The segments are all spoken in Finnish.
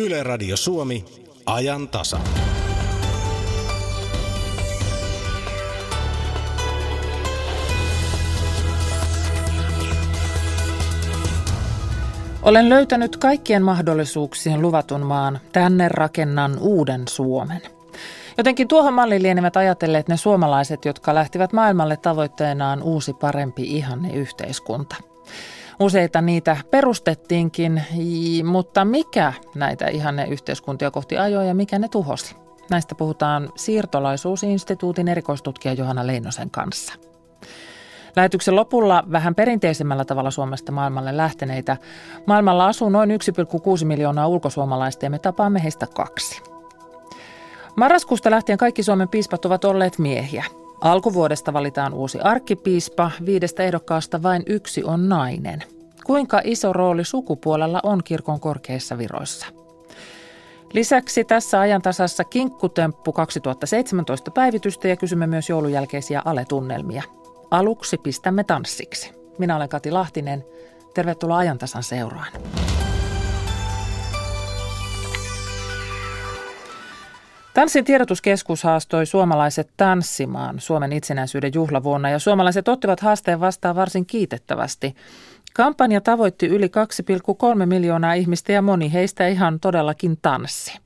Yle Radio Suomi, ajan tasa. Olen löytänyt kaikkien mahdollisuuksien luvatun maan. Tänne rakennan uuden Suomen. Jotenkin tuohon malliin lienevät ajatelleet ne suomalaiset, jotka lähtivät maailmalle tavoitteenaan uusi parempi ihanne yhteiskunta. Useita niitä perustettiinkin, mutta mikä näitä ihanne yhteiskuntia kohti ajoi ja mikä ne tuhosi? Näistä puhutaan siirtolaisuusinstituutin erikoistutkija Johanna Leinosen kanssa. Lähetyksen lopulla vähän perinteisemmällä tavalla Suomesta maailmalle lähteneitä. Maailmalla asuu noin 1,6 miljoonaa ulkosuomalaista ja me tapaamme heistä kaksi. Marraskuusta lähtien kaikki Suomen piispat ovat olleet miehiä. Alkuvuodesta valitaan uusi arkkipiispa, viidestä ehdokkaasta vain yksi on nainen. Kuinka iso rooli sukupuolella on kirkon korkeissa viroissa? Lisäksi tässä ajantasassa Kinkkutemppu 2017 päivitystä ja kysymme myös joulunjälkeisiä aletunnelmia. Aluksi pistämme tanssiksi. Minä olen Kati Lahtinen. Tervetuloa ajantasan seuraan. Tanssin tiedotuskeskus haastoi suomalaiset tanssimaan Suomen itsenäisyyden juhlavuonna ja suomalaiset ottivat haasteen vastaan varsin kiitettävästi. Kampanja tavoitti yli 2,3 miljoonaa ihmistä ja moni heistä ihan todellakin tanssi.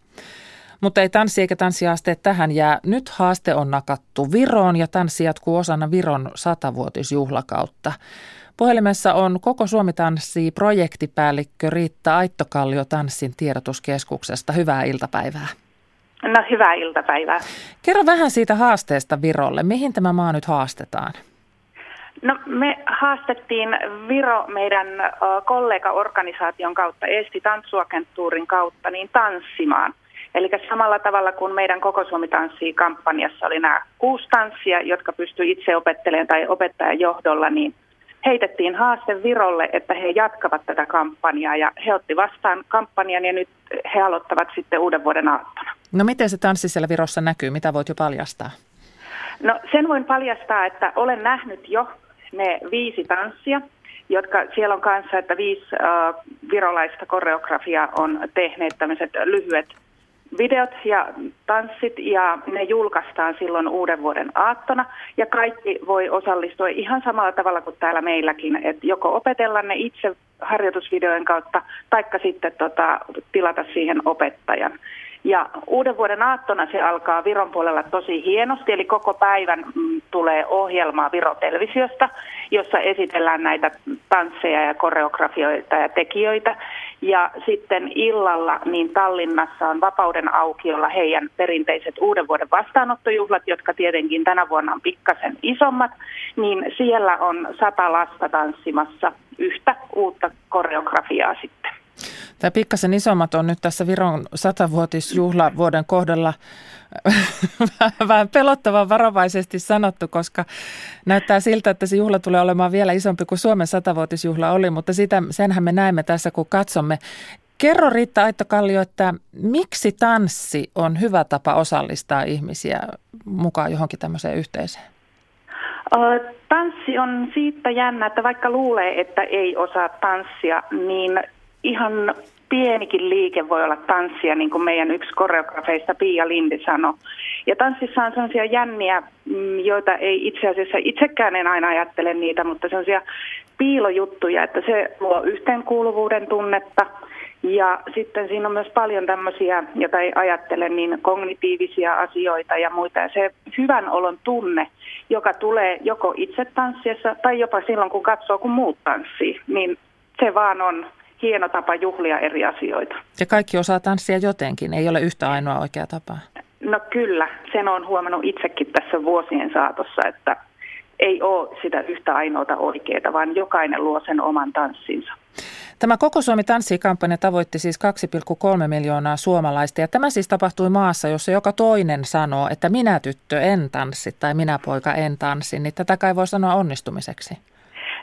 Mutta ei tanssi eikä tanssihaasteet tähän jää. Nyt haaste on nakattu Viroon ja tanssi jatkuu osana Viron satavuotisjuhlakautta. Puhelimessa on Koko Suomi tanssii projektipäällikkö Riitta Aittokallio Tanssin tiedotuskeskuksesta. Hyvää iltapäivää. No hyvää iltapäivää. Kerro vähän siitä haasteesta Virolle. Mihin tämä maa nyt haastetaan? No me haastettiin Viro meidän kollegaorganisaation kautta, Eesti Tanssuagentuurin kautta, niin tanssimaan. Eli samalla tavalla kuin meidän Koko Suomi tanssii kampanjassa oli nämä kuusi tanssia, jotka pystyi itse opettelemaan tai opettajan johdolla, niin heitettiin haaste Virolle, että he jatkavat tätä kampanjaa ja he otti vastaan kampanjan ja nyt he aloittavat sitten uuden vuoden aattona. No miten se tanssi siellä Virossa näkyy? Mitä voit jo paljastaa? No sen voin paljastaa, että olen nähnyt jo ne viisi tanssia, jotka siellä on kanssa, että viisi äh, virolaista koreografiaa on tehneet tämmöiset lyhyet videot ja tanssit ja ne julkaistaan silloin uuden vuoden aattona ja kaikki voi osallistua ihan samalla tavalla kuin täällä meilläkin, että joko opetella ne itse harjoitusvideojen kautta taikka sitten tota, tilata siihen opettajan. Ja uuden vuoden aattona se alkaa Viron puolella tosi hienosti, eli koko päivän mm, tulee ohjelmaa Viro Televisiosta, jossa esitellään näitä tansseja ja koreografioita ja tekijöitä. Ja sitten illalla niin Tallinnassa on Vapauden aukiolla heidän perinteiset uuden vuoden vastaanottojuhlat, jotka tietenkin tänä vuonna on pikkasen isommat, niin siellä on sata lasta tanssimassa yhtä uutta koreografiaa sitten. Tämä pikkasen isommat on nyt tässä Viron satavuotisjuhlavuoden kohdalla vähän pelottavan varovaisesti sanottu, koska näyttää siltä, että se juhla tulee olemaan vielä isompi kuin Suomen satavuotisjuhla oli, mutta sitä, senhän me näemme tässä, kun katsomme. Kerro Riitta Aittokallio, että miksi tanssi on hyvä tapa osallistaa ihmisiä mukaan johonkin tämmöiseen yhteiseen? Tanssi on siitä jännä, että vaikka luulee, että ei osaa tanssia, niin ihan pienikin liike voi olla tanssia, niin kuin meidän yksi koreografeista Pia Lindi sanoi. Ja tanssissa on sellaisia jänniä, mm, joita ei itse asiassa itsekään en aina ajattele niitä, mutta sellaisia piilojuttuja, että se luo yhteenkuuluvuuden tunnetta. Ja sitten siinä on myös paljon tämmöisiä, joita ei ajattele, niin kognitiivisia asioita ja muita. Ja se hyvän olon tunne, joka tulee joko itse tanssiessa tai jopa silloin, kun katsoo, kun muut tanssii, niin se vaan on hieno tapa juhlia eri asioita. Ja kaikki osaa tanssia jotenkin, ei ole yhtä ainoa oikea tapa. No kyllä, sen on huomannut itsekin tässä vuosien saatossa, että ei ole sitä yhtä ainoata oikeaa, vaan jokainen luo sen oman tanssinsa. Tämä Koko Suomi tanssikampanja tavoitti siis 2,3 miljoonaa suomalaista ja tämä siis tapahtui maassa, jossa joka toinen sanoo, että minä tyttö en tanssi tai minä poika en tanssi, niin tätä kai voi sanoa onnistumiseksi.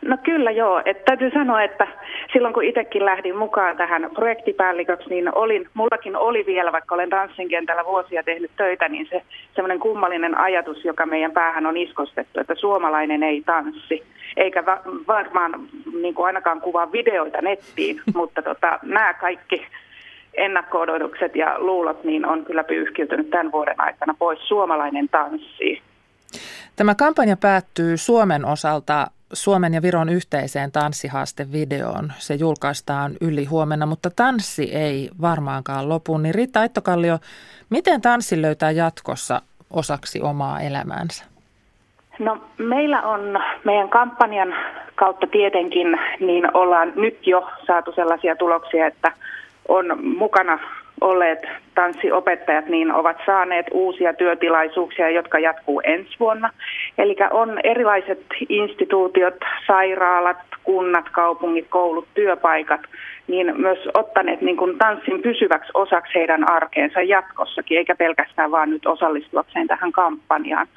No kyllä joo, että täytyy sanoa, että silloin kun itsekin lähdin mukaan tähän projektipäälliköksi, niin olin, mullakin oli vielä, vaikka olen Ranssin kentällä vuosia tehnyt töitä, niin se semmoinen kummallinen ajatus, joka meidän päähän on iskostettu, että suomalainen ei tanssi, eikä va- varmaan niin kuin ainakaan kuvaa videoita nettiin, mutta tota, nämä kaikki ennakko ja luulot niin on kyllä pyyhkiytynyt tämän vuoden aikana pois. Suomalainen tanssi. Tämä kampanja päättyy Suomen osalta Suomen ja Viron yhteiseen tanssihaastevideoon. Se julkaistaan yli huomenna, mutta tanssi ei varmaankaan lopu. Niin Riitta Aittokallio, miten tanssi löytää jatkossa osaksi omaa elämäänsä? No meillä on meidän kampanjan kautta tietenkin, niin ollaan nyt jo saatu sellaisia tuloksia, että on mukana olleet tanssiopettajat niin ovat saaneet uusia työtilaisuuksia, jotka jatkuu ensi vuonna. Eli on erilaiset instituutiot, sairaalat, kunnat, kaupungit, koulut, työpaikat, niin myös ottaneet niin kuin tanssin pysyväksi osaksi heidän arkeensa jatkossakin, eikä pelkästään vaan nyt osallistuakseen tähän kampanjaan.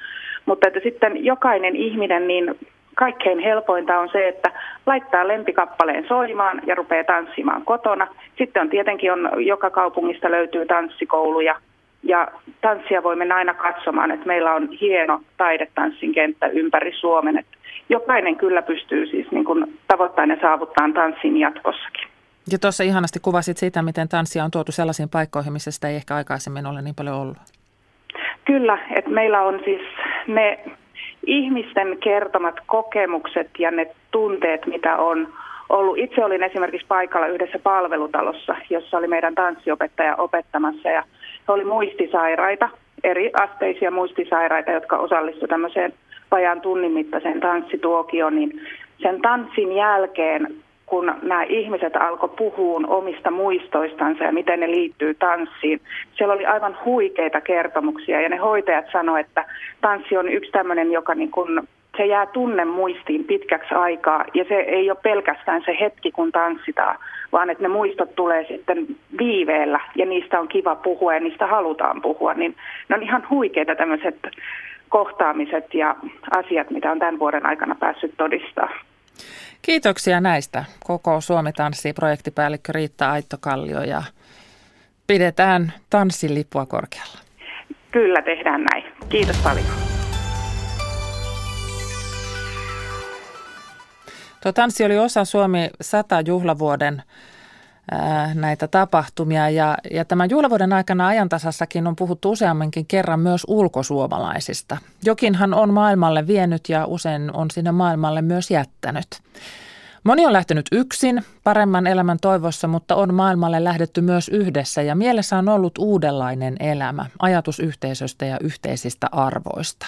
Mutta että sitten jokainen ihminen niin kaikkein helpointa on se, että laittaa lempikappaleen soimaan ja rupeaa tanssimaan kotona. Sitten on tietenkin, on, joka kaupungista löytyy tanssikouluja ja tanssia voi mennä aina katsomaan, että meillä on hieno taidetanssin kenttä ympäri Suomen. Että jokainen kyllä pystyy siis niin kuin tavoittamaan ja saavuttaa tanssin jatkossakin. Ja tuossa ihanasti kuvasit sitä, miten tanssia on tuotu sellaisiin paikkoihin, missä sitä ei ehkä aikaisemmin ole niin paljon ollut. Kyllä, että meillä on siis ne ihmisten kertomat kokemukset ja ne tunteet, mitä on ollut. Itse olin esimerkiksi paikalla yhdessä palvelutalossa, jossa oli meidän tanssiopettaja opettamassa ja he oli muistisairaita, eri asteisia muistisairaita, jotka osallistuivat tämmöiseen vajaan tunnin mittaiseen tanssituokioon, niin sen tanssin jälkeen kun nämä ihmiset alkoi puhua omista muistoistansa ja miten ne liittyy tanssiin. Siellä oli aivan huikeita kertomuksia ja ne hoitajat sanoivat, että tanssi on yksi tämmöinen, joka niin kuin, se jää tunne muistiin pitkäksi aikaa ja se ei ole pelkästään se hetki, kun tanssitaan, vaan että ne muistot tulee sitten viiveellä ja niistä on kiva puhua ja niistä halutaan puhua. Niin ne on ihan huikeita tämmöiset kohtaamiset ja asiat, mitä on tämän vuoden aikana päässyt todistaa. Kiitoksia näistä. Koko Suomi tanssii projektipäällikkö Riitta Aittokallio ja pidetään tanssin lippua korkealla. Kyllä tehdään näin. Kiitos paljon. Tuo tanssi oli osa Suomi 100 juhlavuoden näitä tapahtumia. Ja, ja tämän juhlavuoden aikana ajantasassakin on puhuttu useammankin kerran myös ulkosuomalaisista. Jokinhan on maailmalle vienyt ja usein on sinne maailmalle myös jättänyt. Moni on lähtenyt yksin paremman elämän toivossa, mutta on maailmalle lähdetty myös yhdessä ja mielessä on ollut uudenlainen elämä, ajatus yhteisöstä ja yhteisistä arvoista.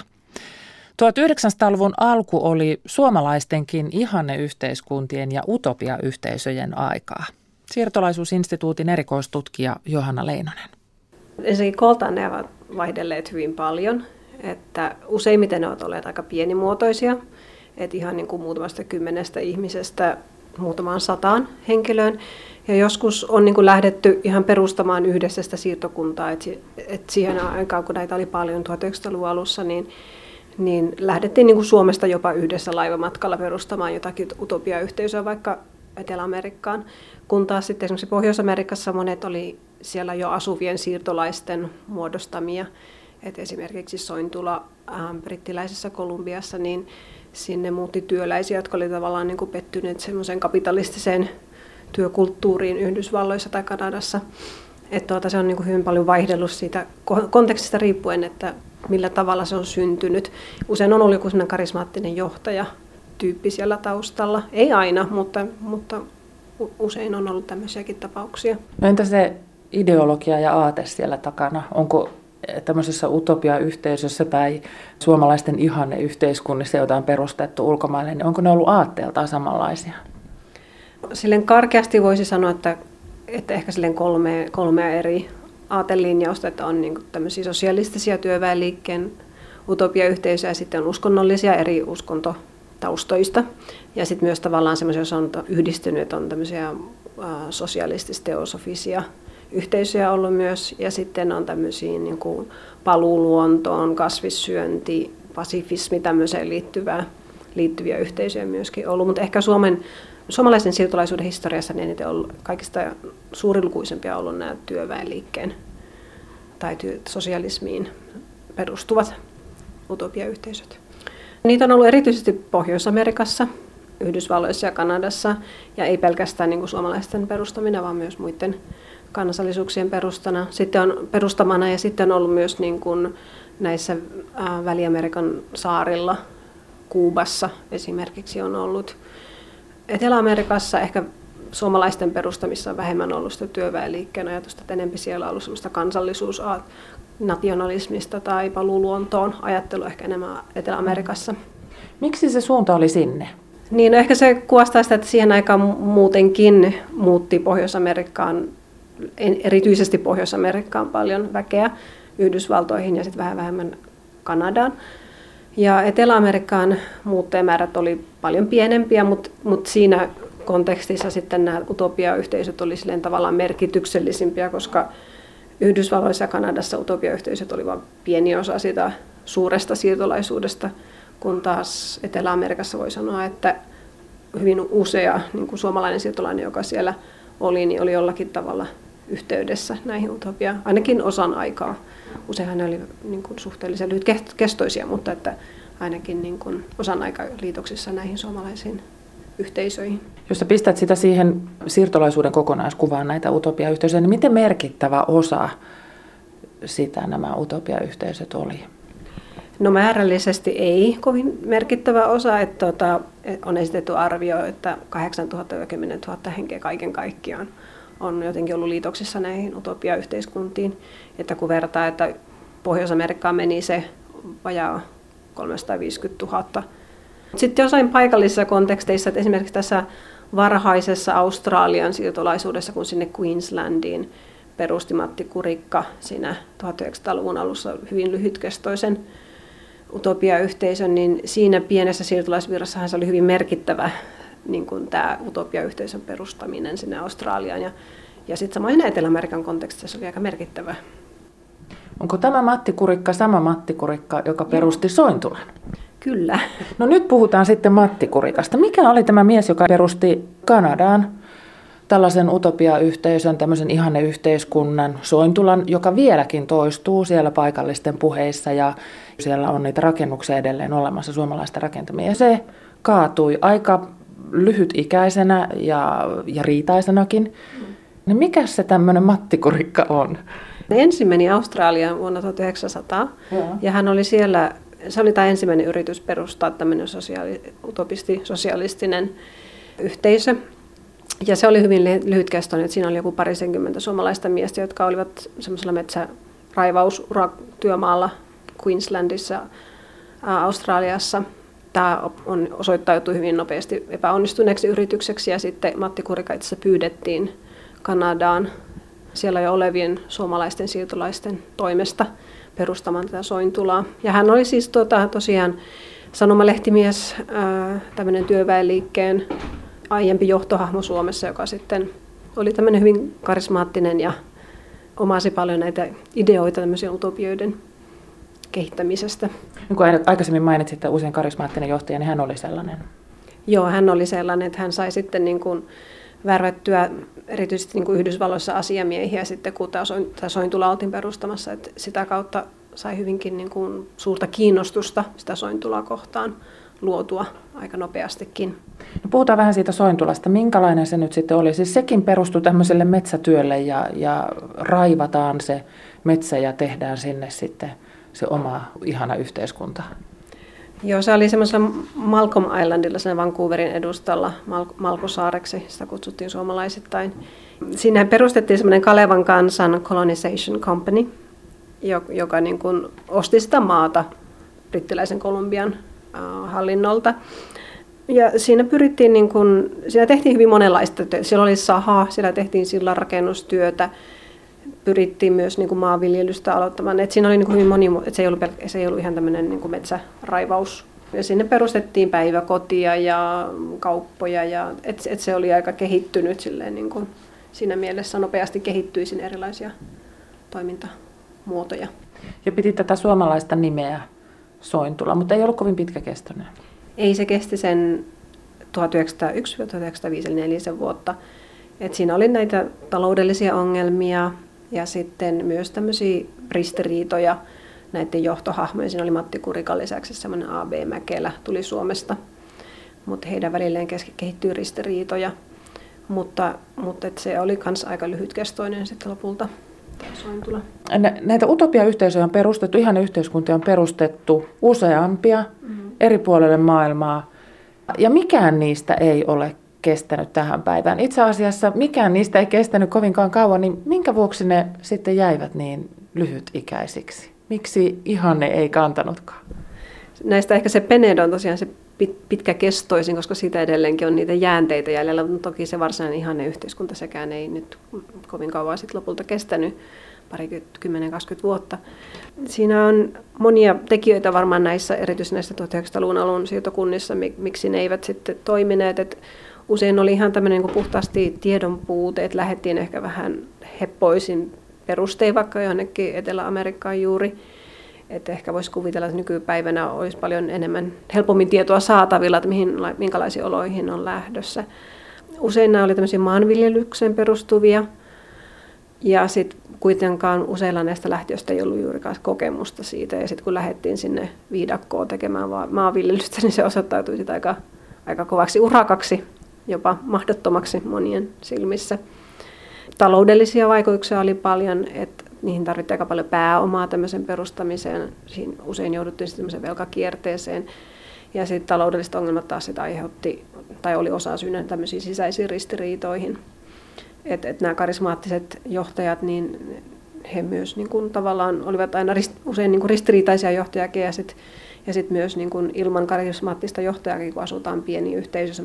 1900-luvun alku oli suomalaistenkin ihanneyhteiskuntien ja utopiayhteisöjen aikaa. Siirtolaisuusinstituutin erikoistutkija Johanna Leinonen. Ensinnäkin koltaan ne ovat vaihdelleet hyvin paljon, että useimmiten ne ovat olleet aika pienimuotoisia, että ihan niin kuin muutamasta kymmenestä ihmisestä muutamaan sataan henkilöön. Ja joskus on niin kuin lähdetty ihan perustamaan yhdessä sitä siirtokuntaa, että, että siihen aikaan, kun näitä oli paljon 1900-luvun alussa, niin, niin lähdettiin niin kuin Suomesta jopa yhdessä laivamatkalla perustamaan jotakin utopiayhteisöä vaikka Etelä-Amerikkaan, kun taas sitten esimerkiksi Pohjois-Amerikassa monet oli siellä jo asuvien siirtolaisten muodostamia. Et esimerkiksi Sointula ähm, brittiläisessä Kolumbiassa, niin sinne muutti työläisiä, jotka olivat tavallaan niin kuin pettyneet semmoiseen kapitalistiseen työkulttuuriin Yhdysvalloissa tai Kanadassa. Että tuota, se on niin kuin hyvin paljon vaihdellut siitä kontekstista riippuen, että millä tavalla se on syntynyt. Usein on ollut joku karismaattinen johtaja, tyyppi siellä taustalla. Ei aina, mutta, mutta usein on ollut tämmöisiäkin tapauksia. No entä se ideologia ja aate siellä takana? Onko tämmöisessä utopia-yhteisössä tai suomalaisten ihanne yhteiskunnissa, joita on perustettu ulkomaille, niin onko ne ollut aatteeltaan samanlaisia? Silleen karkeasti voisi sanoa, että, että ehkä silleen kolme, kolmea eri aatelinjausta, että on niin tämmöisiä sosialistisia työväenliikkeen utopia-yhteisöjä ja sitten on uskonnollisia eri uskontotaustoista. Ja sitten myös tavallaan semmoisia, jos on yhdistynyt, on tämmöisiä sosialististeosofisia yhteisöjä ollut myös. Ja sitten on tämmöisiä niin kuin paluuluontoon, kasvissyönti, pasifismi, tämmöiseen liittyvää, liittyviä yhteisöjä myöskin ollut. Mutta ehkä Suomen, suomalaisen siirtolaisuuden historiassa niin eniten ollut kaikista suurilukuisempia ollut nämä työväenliikkeen tai työ, sosialismiin perustuvat utopiayhteisöt. Niitä on ollut erityisesti Pohjois-Amerikassa, Yhdysvalloissa ja Kanadassa. Ja ei pelkästään niin kuin suomalaisten perustamina, vaan myös muiden kansallisuuksien perustana. Sitten on perustamana ja sitten on ollut myös niin kuin näissä Väli-Amerikan saarilla, Kuubassa esimerkiksi on ollut. Etelä-Amerikassa ehkä suomalaisten perustamissa on vähemmän ollut sitä työväenliikkeen ajatusta, että enemmän siellä on ollut sellaista kansallisuus, nationalismista tai paluuluontoon ajattelu ehkä enemmän Etelä-Amerikassa. Miksi se suunta oli sinne? Niin, no ehkä se kuvastaa sitä, että siihen aikaan muutenkin muutti Pohjois-Amerikkaan, erityisesti Pohjois-Amerikkaan paljon väkeä, Yhdysvaltoihin ja sitten vähän vähemmän Kanadaan. Ja Etelä-Amerikkaan muuttajamäärät oli paljon pienempiä, mutta, mutta siinä kontekstissa sitten nämä utopiayhteisöt olivat tavallaan merkityksellisimpiä, koska Yhdysvalloissa ja Kanadassa utopiayhteisöt olivat pieni osa sitä suuresta siirtolaisuudesta, kun taas Etelä-Amerikassa voi sanoa, että hyvin usea niin kuin suomalainen siirtolainen, joka siellä oli, niin oli jollakin tavalla yhteydessä näihin utopia, ainakin osan aikaa. Useinhan ne oli niin kuin suhteellisen lyhytkestoisia, mutta että ainakin niin kuin osan aikaa liitoksissa näihin suomalaisiin yhteisöihin. Jos sä pistät sitä siihen siirtolaisuuden kokonaiskuvaan näitä utopiayhteisöjä, niin miten merkittävä osa sitä nämä utopiayhteisöt oli? No määrällisesti ei kovin merkittävä osa, että tuota, on esitetty arvio, että 8000 ja 10 000 henkeä kaiken kaikkiaan on jotenkin ollut liitoksissa näihin utopiayhteiskuntiin. Että kun vertaa, että Pohjois-Amerikkaan meni se vajaa 350 000 sitten jossain paikallisissa konteksteissa, että esimerkiksi tässä varhaisessa Australian siirtolaisuudessa, kun sinne Queenslandiin perusti Matti Kurikka siinä 1900-luvun alussa hyvin lyhytkestoisen utopiayhteisön, niin siinä pienessä siirtolaisvirrassahan se oli hyvin merkittävä niin kuin tämä utopiayhteisön perustaminen sinne Australiaan. Ja, ja sitten samoin Etelä-Amerikan kontekstissa se oli aika merkittävä. Onko tämä Matti Kurikka sama Matti Kurikka, joka perusti Sointulan? Kyllä. No nyt puhutaan sitten Matti Kurikasta. Mikä oli tämä mies, joka perusti Kanadaan tällaisen utopiayhteisön, tämmöisen ihanneyhteiskunnan, Sointulan, joka vieläkin toistuu siellä paikallisten puheissa ja siellä on niitä rakennuksia edelleen olemassa, suomalaista rakentamia. Ja se kaatui aika lyhytikäisenä ja, ja riitaisenakin. No mikä se tämmöinen Matti Kurikka on? Ensin meni Australiaan vuonna 1900 ja, ja hän oli siellä se oli tämä ensimmäinen yritys perustaa tämmöinen sosiaali, utopisti, sosialistinen yhteisö. Ja se oli hyvin lyhytkestoinen, että siinä oli joku parisenkymmentä suomalaista miestä, jotka olivat semmoisella metsäraivaustyömaalla Queenslandissa, Australiassa. Tämä on osoittautui hyvin nopeasti epäonnistuneeksi yritykseksi ja sitten Matti Kurika itse pyydettiin Kanadaan siellä jo olevien suomalaisten siirtolaisten toimesta – perustamaan tätä sointulaa. Ja hän oli siis tota, tosiaan sanomalehtimies, tämmöinen työväenliikkeen aiempi johtohahmo Suomessa, joka sitten oli tämmöinen hyvin karismaattinen ja omasi paljon näitä ideoita tämmöisen utopioiden kehittämisestä. Niin kuin aikaisemmin mainitsit, että usein karismaattinen johtaja, niin hän oli sellainen. Joo, hän oli sellainen, että hän sai sitten niin kuin värvättyä erityisesti niin kuin Yhdysvalloissa asiamiehiä sitten, kun sointula oltiin perustamassa. Että sitä kautta sai hyvinkin niin kuin suurta kiinnostusta sitä sointulaa kohtaan luotua aika nopeastikin. No puhutaan vähän siitä sointulasta. Minkälainen se nyt sitten oli? Siis sekin perustui tämmöiselle metsätyölle ja, ja raivataan se metsä ja tehdään sinne sitten se oma ihana yhteiskunta. Joo, se oli semmoisella Malcolm Islandilla, sen Vancouverin edustalla, Mal- Malkosaareksi, sitä kutsuttiin suomalaisittain. Siinä perustettiin semmoinen Kalevan kansan Colonization Company, joka niin kuin osti sitä maata brittiläisen Kolumbian hallinnolta. Ja siinä pyrittiin, niin kuin, siinä tehtiin hyvin monenlaista työtä. Siellä oli saha, siellä tehtiin sillan rakennustyötä, pyrittiin myös niin kuin maanviljelystä aloittamaan. Et siinä oli niin kuin hyvin moni, et se, ei ollut pelk- se ei ollut ihan tämmöinen niin kuin metsäraivaus. Ja sinne perustettiin päiväkotia ja kauppoja, ja et, et se oli aika kehittynyt silleen, niin kuin, siinä mielessä nopeasti kehittyi sinne erilaisia toimintamuotoja. Ja piti tätä suomalaista nimeä Sointula, mutta ei ollut kovin pitkäkestoinen. Ei se kesti sen 1901-1905, eli nelisen vuotta. Et siinä oli näitä taloudellisia ongelmia, ja sitten myös tämmöisiä ristiriitoja näiden johtohahmojen. Siinä oli Matti Kurikan lisäksi semmoinen A.B. Mäkelä, tuli Suomesta. mutta heidän välilleen kehittyy ristiriitoja. Mutta, mutta et se oli myös aika lyhytkestoinen sitten lopulta sointula. Näitä utopiayhteisöjä on perustettu, ihan yhteiskuntia on perustettu useampia mm-hmm. eri puolille maailmaa. Ja mikään niistä ei ole kestänyt tähän päivään. Itse asiassa mikään niistä ei kestänyt kovinkaan kauan, niin minkä vuoksi ne sitten jäivät niin lyhytikäisiksi? Miksi ihanne ei kantanutkaan? Näistä ehkä se Penedo on tosiaan se pitkäkestoisin, koska sitä edelleenkin on niitä jäänteitä jäljellä, mutta toki se varsinainen ihanne yhteiskunta sekään ei nyt kovin kauan sitten lopulta kestänyt, parikymmentä 10-20 vuotta. Siinä on monia tekijöitä varmaan näissä, erityisesti näissä 1900-luvun alun siirtokunnissa, miksi ne eivät sitten toimineet. Et usein oli ihan tämmöinen niin puhtaasti tiedon puute, että lähdettiin ehkä vähän heppoisin perustein vaikka jonnekin Etelä-Amerikkaan juuri. Että ehkä voisi kuvitella, että nykypäivänä olisi paljon enemmän helpommin tietoa saatavilla, että mihin, minkälaisiin oloihin on lähdössä. Usein nämä oli tämmöisiä maanviljelykseen perustuvia. Ja sitten kuitenkaan useilla näistä lähtiöistä ei ollut juurikaan kokemusta siitä. Ja sitten kun lähdettiin sinne viidakkoon tekemään maanviljelystä, niin se osoittautui aika, aika kovaksi urakaksi, jopa mahdottomaksi monien silmissä. Taloudellisia vaikutuksia oli paljon, että niihin tarvittiin aika paljon pääomaa tämmöisen perustamiseen. Siinä usein jouduttiin sitten velkakierteeseen. Ja sitten taloudelliset ongelmat taas sitä aiheutti, tai oli osa syynä tämmöisiin sisäisiin ristiriitoihin. Että et nämä karismaattiset johtajat, niin he myös niin kuin, tavallaan olivat aina rist, usein niin kuin ristiriitaisia johtajakin ja sitten ja sit myös niin kuin ilman karismaattista johtajakin, kun asutaan pieni yhteisö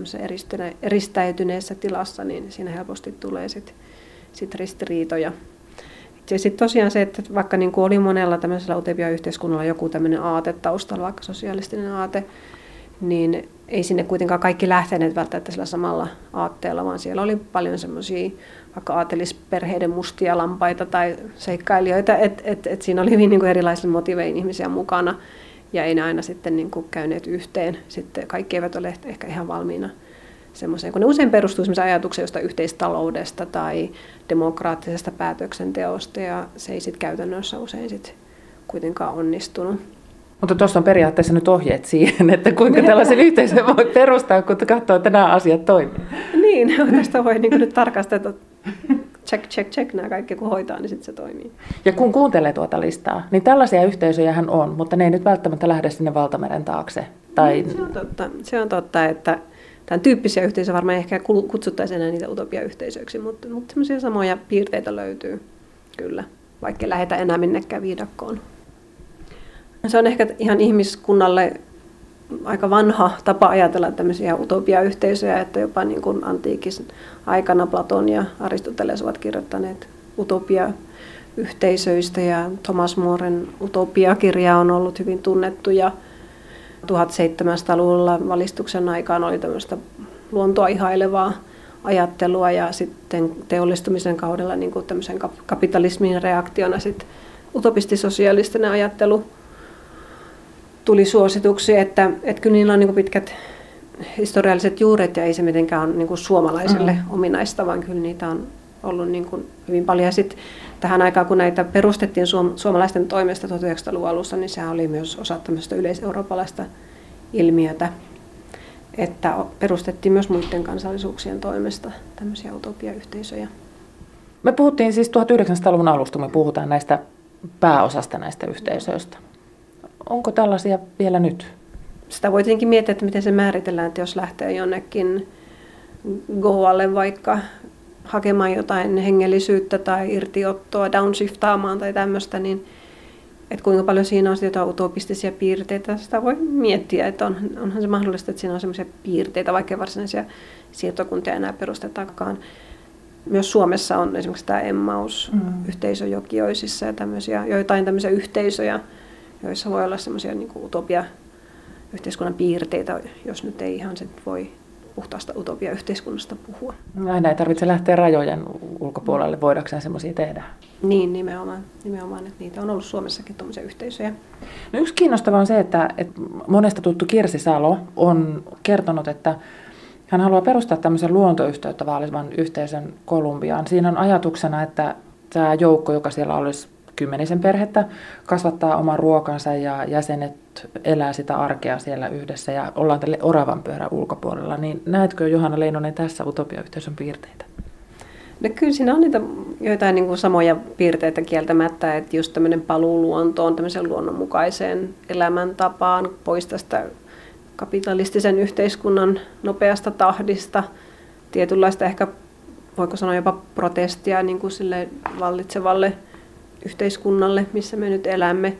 eristäytyneessä tilassa, niin siinä helposti tulee sitten sit ristiriitoja. Ja sitten tosiaan se, että vaikka niin oli monella tämmöisellä utopia-yhteiskunnalla joku tämmöinen aate taustalla, vaikka sosialistinen aate, niin ei sinne kuitenkaan kaikki lähteneet välttämättä sillä samalla aatteella, vaan siellä oli paljon semmoisia vaikka aatelisperheiden mustia lampaita tai seikkailijoita, että et, et siinä oli hyvin niin kuin erilaisilla motivein ihmisiä mukana ja ei ne aina sitten niin kuin käyneet yhteen. Sitten kaikki eivät ole ehkä ihan valmiina semmoiseen, kun ne usein perustuu ajatukseen jostain yhteistaloudesta tai demokraattisesta päätöksenteosta ja se ei sitten käytännössä usein sit kuitenkaan onnistunut. Mutta tuossa on periaatteessa nyt ohjeet siihen, että kuinka tällaisen yhteisön voi perustaa, kun katsoo, että nämä asiat toimii. Niin, tästä voi niin nyt tarkastaa, että check, check, check nämä kaikki, kun hoitaa, niin sitten se toimii. Ja kun kuuntelee tuota listaa, niin tällaisia yhteisöjä on, mutta ne ei nyt välttämättä lähde sinne valtameren taakse. Tai... Niin, se, on totta. se on totta, että tämän tyyppisiä yhteisöjä varmaan ehkä kutsuttaisiin enää niitä utopiayhteisöiksi, mutta, mutta sellaisia samoja piirteitä löytyy kyllä, vaikka lähdetä enää minnekään viidakkoon. Se on ehkä ihan ihmiskunnalle aika vanha tapa ajatella tämmöisiä utopiayhteisöjä, että jopa niin kuin antiikin aikana Platon ja Aristoteles ovat kirjoittaneet utopia yhteisöistä ja Thomas Moren Utopia-kirja on ollut hyvin tunnettu ja 1700-luvulla valistuksen aikaan oli tämmöistä luontoa ihailevaa ajattelua ja sitten teollistumisen kaudella niin kuin tämmöisen kapitalismin reaktiona sitten utopistisosialistinen ajattelu tuli suosituksi, että, että kyllä niillä on niin pitkät historialliset juuret ja ei se mitenkään ole niin suomalaiselle mm-hmm. ominaista, vaan kyllä niitä on ollut niin kuin hyvin paljon. Ja sitten tähän aikaan, kun näitä perustettiin suom- suomalaisten toimesta 1900-luvun alussa, niin sehän oli myös osa tämmöistä yleiseurooppalaista ilmiötä, että perustettiin myös muiden kansallisuuksien toimesta tämmöisiä utopiayhteisöjä. Me puhuttiin siis 1900-luvun alusta, me puhutaan näistä pääosasta näistä yhteisöistä. Onko tällaisia vielä nyt? Sitä voi tietenkin miettiä, että miten se määritellään, että jos lähtee jonnekin Goalle vaikka hakemaan jotain hengellisyyttä tai irtiottoa, downshiftaamaan tai tämmöistä, niin että kuinka paljon siinä on jotain utopistisia piirteitä, sitä voi miettiä, että on, onhan se mahdollista, että siinä on sellaisia piirteitä, vaikka varsinaisia siirtokuntia enää perustetakaan. Myös Suomessa on esimerkiksi tämä Emmaus, mm. yhteisö Jokioisissa ja tämmöisiä, joitain tämmöisiä yhteisöjä, joissa voi olla semmoisia niin utopia yhteiskunnan piirteitä, jos nyt ei ihan sit voi puhtaasta utopia-yhteiskunnasta puhua. Aina ei tarvitse lähteä rajojen ulkopuolelle, voidakseen semmoisia tehdä. Niin, nimenomaan, nimenomaan, että niitä on ollut Suomessakin tuommoisia yhteisöjä. No yksi kiinnostava on se, että, että monesta tuttu Kirsi Salo on kertonut, että hän haluaa perustaa tämmöisen luontoyhteyttä vaalivan yhteisön Kolumbiaan. Siinä on ajatuksena, että tämä joukko, joka siellä olisi kymmenisen perhettä kasvattaa oman ruokansa ja jäsenet elää sitä arkea siellä yhdessä ja ollaan tälle oravan pyörän ulkopuolella. Niin näetkö Johanna Leinonen tässä utopiayhteisön piirteitä? No kyllä siinä on niitä joitain niin kuin samoja piirteitä kieltämättä, että just tämmöinen paluu luontoon, tämmöisen luonnonmukaiseen elämäntapaan, pois tästä kapitalistisen yhteiskunnan nopeasta tahdista, tietynlaista ehkä, voiko sanoa jopa protestia niin kuin sille vallitsevalle yhteiskunnalle, missä me nyt elämme.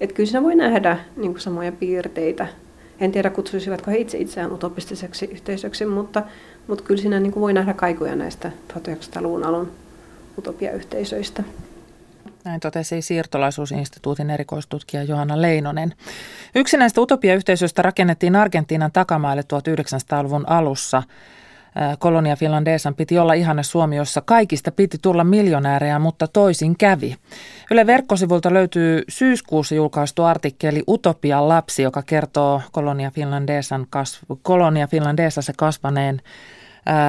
Että kyllä siinä voi nähdä niin kuin samoja piirteitä. En tiedä, kutsuisivatko he itse itseään utopistiseksi yhteisöksi, mutta, mutta kyllä siinä niin kuin voi nähdä kaikuja näistä 1900-luvun alun utopiayhteisöistä. Näin totesi siirtolaisuusinstituutin erikoistutkija Johanna Leinonen. Yksi näistä utopiayhteisöistä rakennettiin Argentiinan takamaille 1900-luvun alussa. Kolonia Finlandesan piti olla ihanne Suomi, jossa kaikista piti tulla miljonäärejä, mutta toisin kävi. Yle verkkosivulta löytyy syyskuussa julkaistu artikkeli Utopian lapsi, joka kertoo Kolonia, Finlandesan kasv- Kolonia Finlandesassa kasvaneen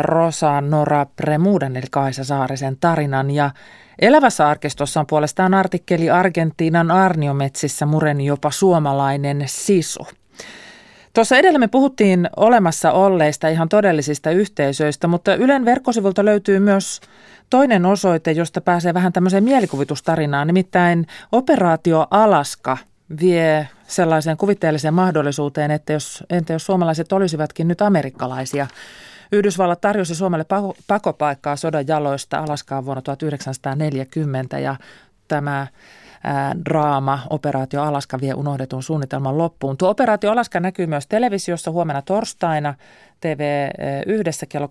Rosa Nora Premuuden eli Kaisa Saarisen tarinan ja Elävässä arkistossa on puolestaan artikkeli Argentiinan Arniometsissä mureni jopa suomalainen sisu. Tuossa edellä me puhuttiin olemassa olleista ihan todellisista yhteisöistä, mutta Ylen verkkosivulta löytyy myös toinen osoite, josta pääsee vähän tämmöiseen mielikuvitustarinaan. Nimittäin Operaatio Alaska vie sellaiseen kuvitteelliseen mahdollisuuteen, että jos, entä jos suomalaiset olisivatkin nyt amerikkalaisia. Yhdysvallat tarjosi Suomelle pakopaikkaa sodan jaloista Alaskaan vuonna 1940 ja tämä draama Operaatio Alaska vie unohdetun suunnitelman loppuun. Tuo Operaatio Alaska näkyy myös televisiossa huomenna torstaina TV yhdessä kello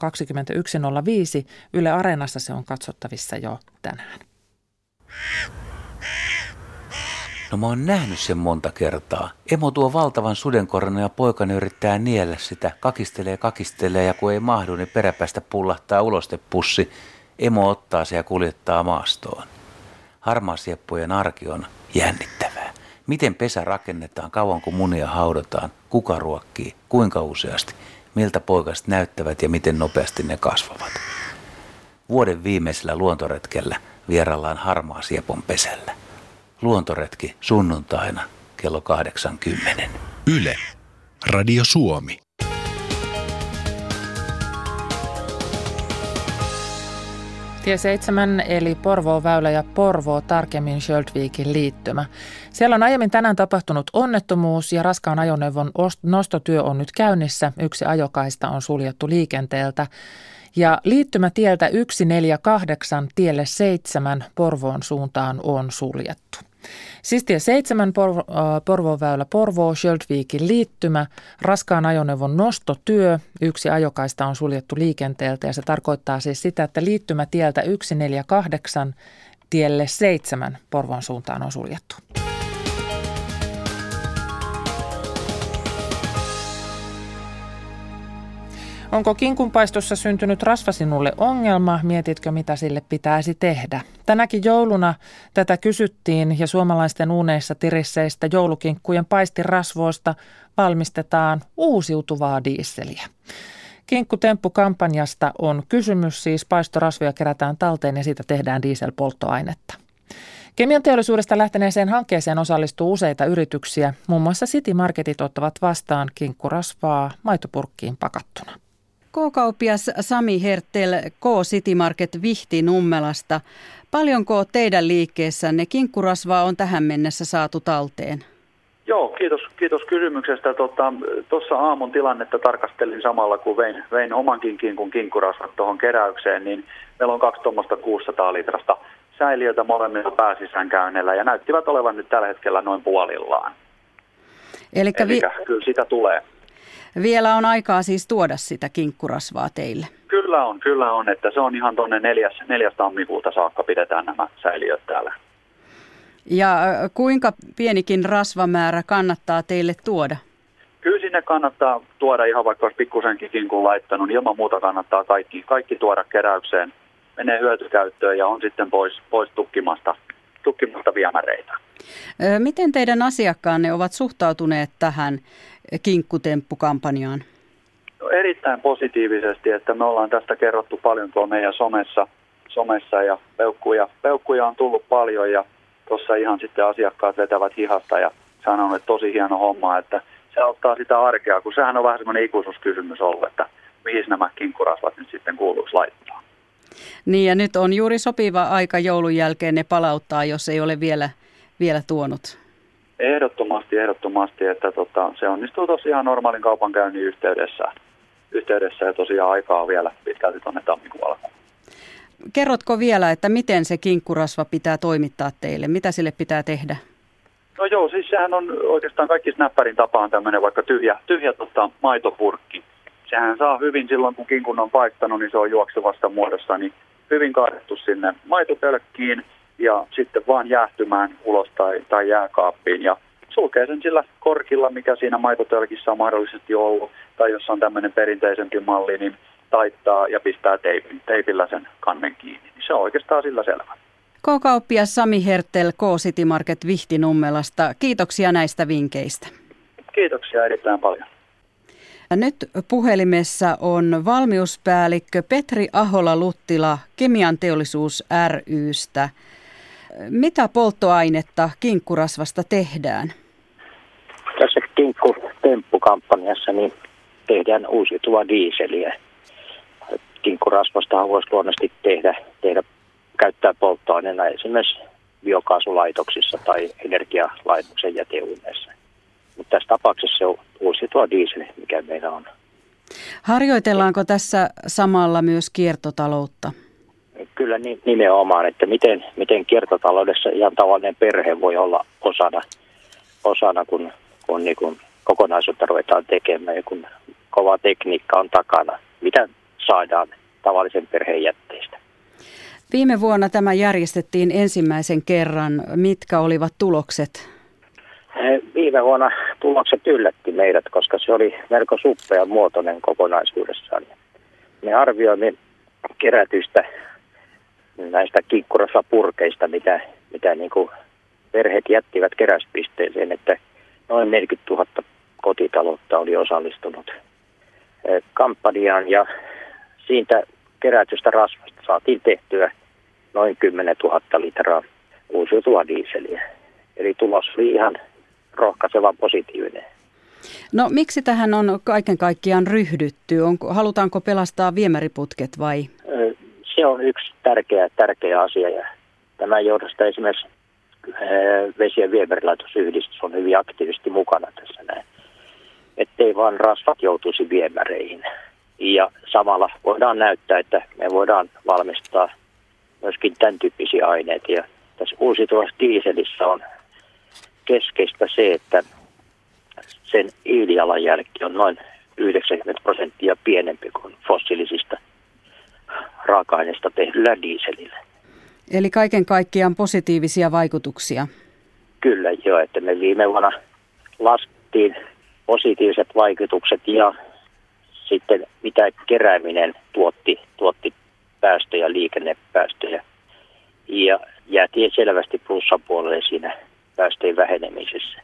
21.05. Yle Areenassa se on katsottavissa jo tänään. No mä oon nähnyt sen monta kertaa. Emo tuo valtavan sudenkorran ja poikani yrittää niellä sitä. Kakistelee, kakistelee ja kun ei mahdu, niin peräpästä pullahtaa ulostepussi. Emo ottaa se ja kuljettaa maastoon. Harmaasieppujen arki on jännittävää. Miten pesä rakennetaan, kauan kun munia haudotaan, kuka ruokkii, kuinka useasti, miltä poikaset näyttävät ja miten nopeasti ne kasvavat. Vuoden viimeisellä luontoretkellä vierallaan harmaasiepon pesällä. Luontoretki sunnuntaina kello 80. Yle. Radio Suomi. Tie 7 eli Porvoo väylä ja Porvoo tarkemmin Sjöldvikin liittymä. Siellä on aiemmin tänään tapahtunut onnettomuus ja raskaan ajoneuvon nostotyö on nyt käynnissä. Yksi ajokaista on suljettu liikenteeltä. Ja liittymätieltä 148 tielle 7 Porvoon suuntaan on suljettu. Siis tie 7 Porvo, äh, Porvoon väylä Porvoo, Sjöldviikin liittymä, raskaan ajoneuvon nostotyö, yksi ajokaista on suljettu liikenteeltä ja se tarkoittaa siis sitä, että liittymätieltä 148 tielle 7 Porvoon suuntaan on suljettu. Onko kinkunpaistossa syntynyt rasvasinulle ongelma? Mietitkö, mitä sille pitäisi tehdä? Tänäkin jouluna tätä kysyttiin ja suomalaisten uuneissa tirisseistä joulukinkkujen paistirasvoista valmistetaan uusiutuvaa diisseliä. Kinkkutemppu-kampanjasta on kysymys, siis paistorasvoja kerätään talteen ja siitä tehdään dieselpolttoainetta. Kemian teollisuudesta lähteneeseen hankkeeseen osallistuu useita yrityksiä. Muun muassa City Marketit ottavat vastaan kinkkurasvaa maitopurkkiin pakattuna. K-kauppias Sami Hertel K-City Market Vihti Nummelasta. Paljonko teidän liikkeessänne kinkurasvaa on tähän mennessä saatu talteen? Joo, kiitos, kiitos kysymyksestä. Tuossa tota, aamun tilannetta tarkastelin samalla, kun vein, vein omankin kinkun kinkurasvat tuohon keräykseen, niin meillä on kaksi tuommoista 600 litrasta säiliötä molemmilla pääsisänkäynneillä ja näyttivät olevan nyt tällä hetkellä noin puolillaan. Elikkä vi- kyllä sitä tulee. Vielä on aikaa siis tuoda sitä kinkkurasvaa teille. Kyllä on, kyllä on, että se on ihan tuonne neljäs, neljäs tammikuuta saakka pidetään nämä säiliöt täällä. Ja kuinka pienikin rasvamäärä kannattaa teille tuoda? Kyllä sinne kannattaa tuoda ihan vaikka olisi pikkusenkin kinkun laittanut, niin ilman muuta kannattaa kaikki, kaikki tuoda keräykseen. Menee hyötykäyttöön ja on sitten pois, pois tukkimasta, tukkimasta viemäreitä. Miten teidän asiakkaanne ovat suhtautuneet tähän kinkkutemppukampanjaan? No, erittäin positiivisesti, että me ollaan tästä kerrottu paljon tuolla meidän somessa, somessa ja peukkuja, peukkuja on tullut paljon ja tuossa ihan sitten asiakkaat vetävät hihasta ja sanon, että tosi hieno homma, että se auttaa sitä arkea, kun sehän on vähän semmoinen ikuisuuskysymys ollut, että mihin nämä kinkurasvat nyt sitten kuuluisi laittaa. Niin ja nyt on juuri sopiva aika joulun jälkeen ne palauttaa, jos ei ole vielä, vielä tuonut. Ehdottomasti, ehdottomasti, että tota, se onnistuu tosiaan normaalin kaupankäynnin yhteydessä, yhteydessä ja tosiaan aikaa vielä pitkälti tuonne tammikuun alkuun. Kerrotko vielä, että miten se kinkurasva pitää toimittaa teille? Mitä sille pitää tehdä? No joo, siis sehän on oikeastaan kaikki snapperin tapaan tämmöinen vaikka tyhjä, tyhjä tota, maitopurkki. Sehän saa hyvin silloin, kun kinkun on paiktanut, niin se on juoksevasta muodossa, niin hyvin kaadettu sinne maitopölkkiin ja sitten vaan jäähtymään ulos tai, tai jääkaappiin ja sulkee sen sillä korkilla, mikä siinä maitotölkissä on mahdollisesti ollut, tai jos on tämmöinen perinteisempi malli, niin taittaa ja pistää teipin, teipillä sen kannen kiinni. Se on oikeastaan sillä selvä. K-kauppias Sami Hertel K-City Market Vihtinummelasta. Kiitoksia näistä vinkkeistä. Kiitoksia erittäin paljon. Nyt puhelimessa on valmiuspäällikkö Petri Ahola-Luttila Kemian teollisuus rystä. Mitä polttoainetta kinkkurasvasta tehdään? Tässä kinkkutemppukampanjassa niin tehdään uusiutuvaa diiseliä. Kinkurasvasta voisi luonnollisesti tehdä, tehdä käyttää polttoaineena esimerkiksi biokaasulaitoksissa tai energialaitoksen jäteuuneissa. Mutta tässä tapauksessa se on uusiutuva diesel, mikä meillä on. Harjoitellaanko tässä samalla myös kiertotaloutta? Kyllä nimenomaan, että miten, miten kiertotaloudessa ihan tavallinen perhe voi olla osana, osana kun, kun niin kun kokonaisuutta ruvetaan tekemään ja kun kova tekniikka on takana. Mitä saadaan tavallisen perheen jätteistä? Viime vuonna tämä järjestettiin ensimmäisen kerran. Mitkä olivat tulokset? Viime vuonna tulokset yllätti meidät, koska se oli melko suppea muotoinen kokonaisuudessaan. Me arvioimme kerätystä näistä purkeista, mitä, mitä niin kuin perheet jättivät keräyspisteeseen, että noin 40 000 kotitaloutta oli osallistunut kampanjaan ja siitä kerätystä rasvasta saatiin tehtyä noin 10 000 litraa uusiutuvaa diiseliä. Eli tulos oli ihan rohkaisevan positiivinen. No miksi tähän on kaiken kaikkiaan ryhdytty? Onko, halutaanko pelastaa viemäriputket vai? Se on yksi tärkeä, tärkeä asia ja tämän johdosta esimerkiksi vesien viemärilaitosyhdistys on hyvin aktiivisesti mukana tässä näin. Ettei vaan rasvat joutuisi viemäreihin. Ja samalla voidaan näyttää, että me voidaan valmistaa myöskin tämän tyyppisiä aineita. Ja tässä uusiutuvassa diiselissä on keskeistä se, että sen hiilijalanjälki on noin 90 prosenttia pienempi kuin fossiilisista raaka-aineista tehdyllä dieselillä. Eli kaiken kaikkiaan positiivisia vaikutuksia? Kyllä joo, että me viime vuonna laskettiin positiiviset vaikutukset ja sitten mitä kerääminen tuotti, tuotti päästöjä, liikennepäästöjä. Ja jäätiin selvästi plussapuolelle siinä päästöjen vähenemisessä.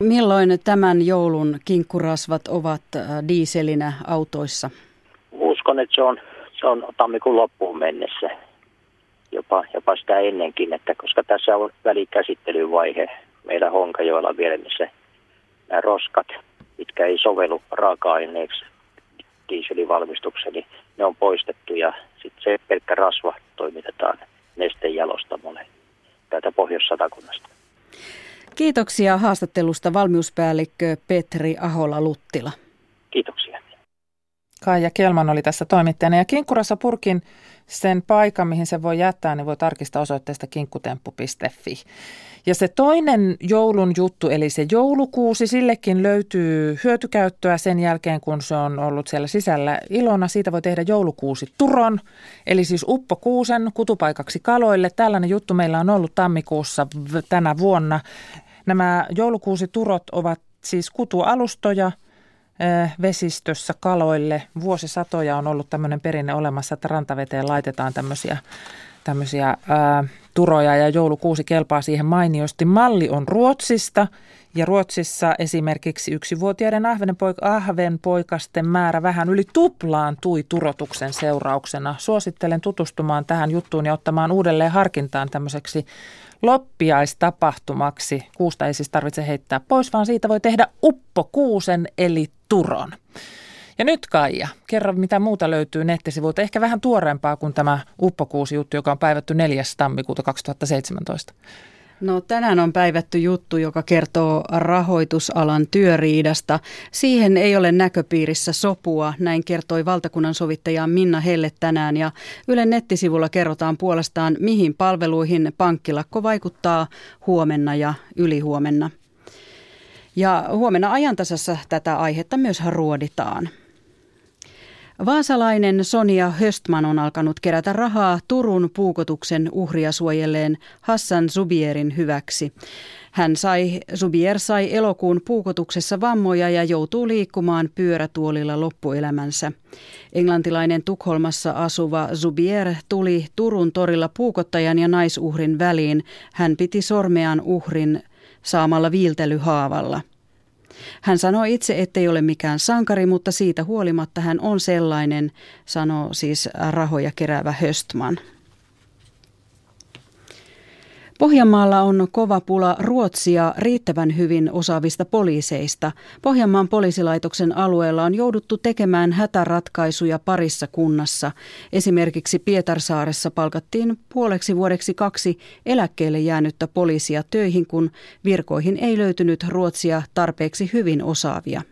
Milloin tämän joulun kinkkurasvat ovat äh, diiselinä autoissa? Uskon, että se on, se on tammikuun loppuun mennessä. Jopa, jopa sitä ennenkin, että koska tässä on välikäsittelyvaihe meillä Honkajoella vielä, missä nämä roskat, mitkä ei sovellu raaka-aineeksi dieselin valmistukseen, niin ne on poistettu ja sitten se pelkkä rasva toimitetaan nestejalostamolle täältä Pohjois-Satakunnasta. Kiitoksia haastattelusta valmiuspäällikkö Petri Ahola-Luttila. Kiitoksia. Kaija Kelman oli tässä toimittajana ja Kinkkurassa purkin sen paikan, mihin se voi jättää, niin voi tarkistaa osoitteesta kinkkutemppu.fi. Ja se toinen joulun juttu, eli se joulukuusi, sillekin löytyy hyötykäyttöä sen jälkeen, kun se on ollut siellä sisällä ilona. Siitä voi tehdä joulukuusi turon, eli siis uppokuusen kutupaikaksi kaloille. Tällainen juttu meillä on ollut tammikuussa tänä vuonna. Nämä joulukuusi turot ovat siis kutualustoja – vesistössä kaloille. Vuosisatoja on ollut tämmöinen perinne olemassa, että rantaveteen laitetaan tämmöisiä, tämmöisiä ää, turoja ja joulukuusi kelpaa siihen mainiosti. Malli on Ruotsista ja Ruotsissa esimerkiksi yksivuotiaiden ahvenpoikasten määrä vähän yli tuplaantui turotuksen seurauksena. Suosittelen tutustumaan tähän juttuun ja ottamaan uudelleen harkintaan tämmöiseksi loppiaistapahtumaksi. Kuusta ei siis tarvitse heittää pois, vaan siitä voi tehdä uppokuusen eli turon. Ja nyt Kaija, kerro mitä muuta löytyy nettisivuilta. Ehkä vähän tuoreempaa kuin tämä uppokuusi-juttu, joka on päivätty 4. tammikuuta 2017. No tänään on päivätty juttu, joka kertoo rahoitusalan työriidasta. Siihen ei ole näköpiirissä sopua, näin kertoi valtakunnan sovittaja Minna Helle tänään. Ja Ylen nettisivulla kerrotaan puolestaan, mihin palveluihin pankkilakko vaikuttaa huomenna ja ylihuomenna. Ja huomenna ajantasassa tätä aihetta myös ruoditaan. Vaasalainen Sonia Höstman on alkanut kerätä rahaa Turun puukotuksen uhria suojelleen Hassan Zubierin hyväksi. Hän sai, Zubier sai elokuun puukotuksessa vammoja ja joutuu liikkumaan pyörätuolilla loppuelämänsä. Englantilainen Tukholmassa asuva Zubier tuli Turun torilla puukottajan ja naisuhrin väliin. Hän piti sormeaan uhrin saamalla viiltelyhaavalla. Hän sanoi itse, ettei ole mikään sankari, mutta siitä huolimatta hän on sellainen, sanoo siis rahoja keräävä Höstman. Pohjanmaalla on kova pula Ruotsia riittävän hyvin osaavista poliiseista. Pohjanmaan poliisilaitoksen alueella on jouduttu tekemään hätäratkaisuja parissa kunnassa. Esimerkiksi Pietarsaaressa palkattiin puoleksi vuodeksi kaksi eläkkeelle jäänyttä poliisia töihin, kun virkoihin ei löytynyt Ruotsia tarpeeksi hyvin osaavia.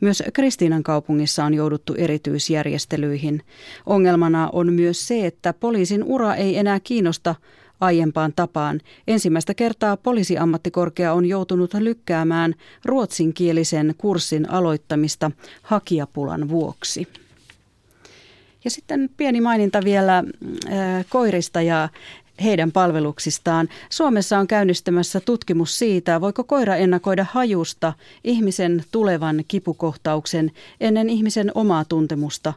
Myös Kristiinan kaupungissa on jouduttu erityisjärjestelyihin. Ongelmana on myös se, että poliisin ura ei enää kiinnosta aiempaan tapaan. Ensimmäistä kertaa poliisiammattikorkea on joutunut lykkäämään ruotsinkielisen kurssin aloittamista hakijapulan vuoksi. Ja sitten pieni maininta vielä äh, koirista ja heidän palveluksistaan. Suomessa on käynnistymässä tutkimus siitä, voiko koira ennakoida hajusta ihmisen tulevan kipukohtauksen ennen ihmisen omaa tuntemusta.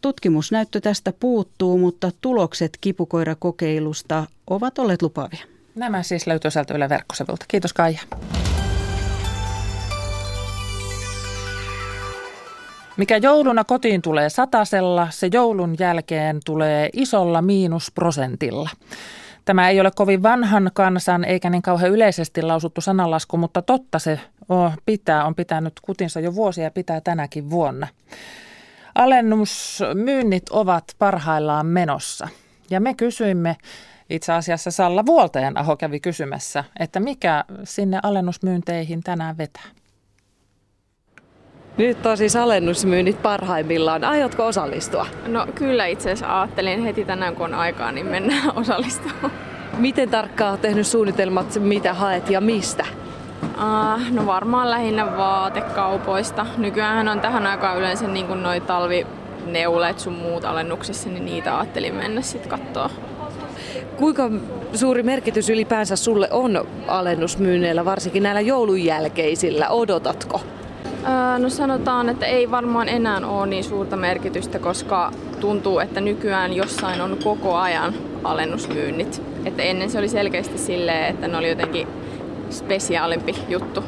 Tutkimusnäyttö tästä puuttuu, mutta tulokset kipukoirakokeilusta ovat olleet lupaavia. Nämä siis löytyy sieltä Yle. Kiitos Kaija. Mikä jouluna kotiin tulee satasella, se joulun jälkeen tulee isolla miinusprosentilla. Tämä ei ole kovin vanhan kansan eikä niin kauhean yleisesti lausuttu sananlasku, mutta totta se on, pitää, on pitänyt kutinsa jo vuosia ja pitää tänäkin vuonna. Alennusmyynnit ovat parhaillaan menossa. Ja me kysyimme, itse asiassa Salla Vuoltajan Aho kävi kysymässä, että mikä sinne alennusmyynteihin tänään vetää. Nyt on siis alennusmyynnit parhaimmillaan. Aiotko osallistua? No kyllä itse asiassa ajattelin heti tänään kun on aikaa, niin mennään osallistumaan. Miten tarkkaan olet tehnyt suunnitelmat, mitä haet ja mistä? Uh, no varmaan lähinnä vaatekaupoista. Nykyään on tähän aikaan yleensä niin kuin noi talvineulet sun muut alennuksessa, niin niitä ajattelin mennä sitten katsoa. Kuinka suuri merkitys ylipäänsä sulle on alennusmyynneillä, varsinkin näillä joulun jälkeisillä? Odotatko? No sanotaan, että ei varmaan enää ole niin suurta merkitystä, koska tuntuu, että nykyään jossain on koko ajan alennusmyynnit. Että ennen se oli selkeästi silleen, että ne oli jotenkin spesiaalimpi juttu.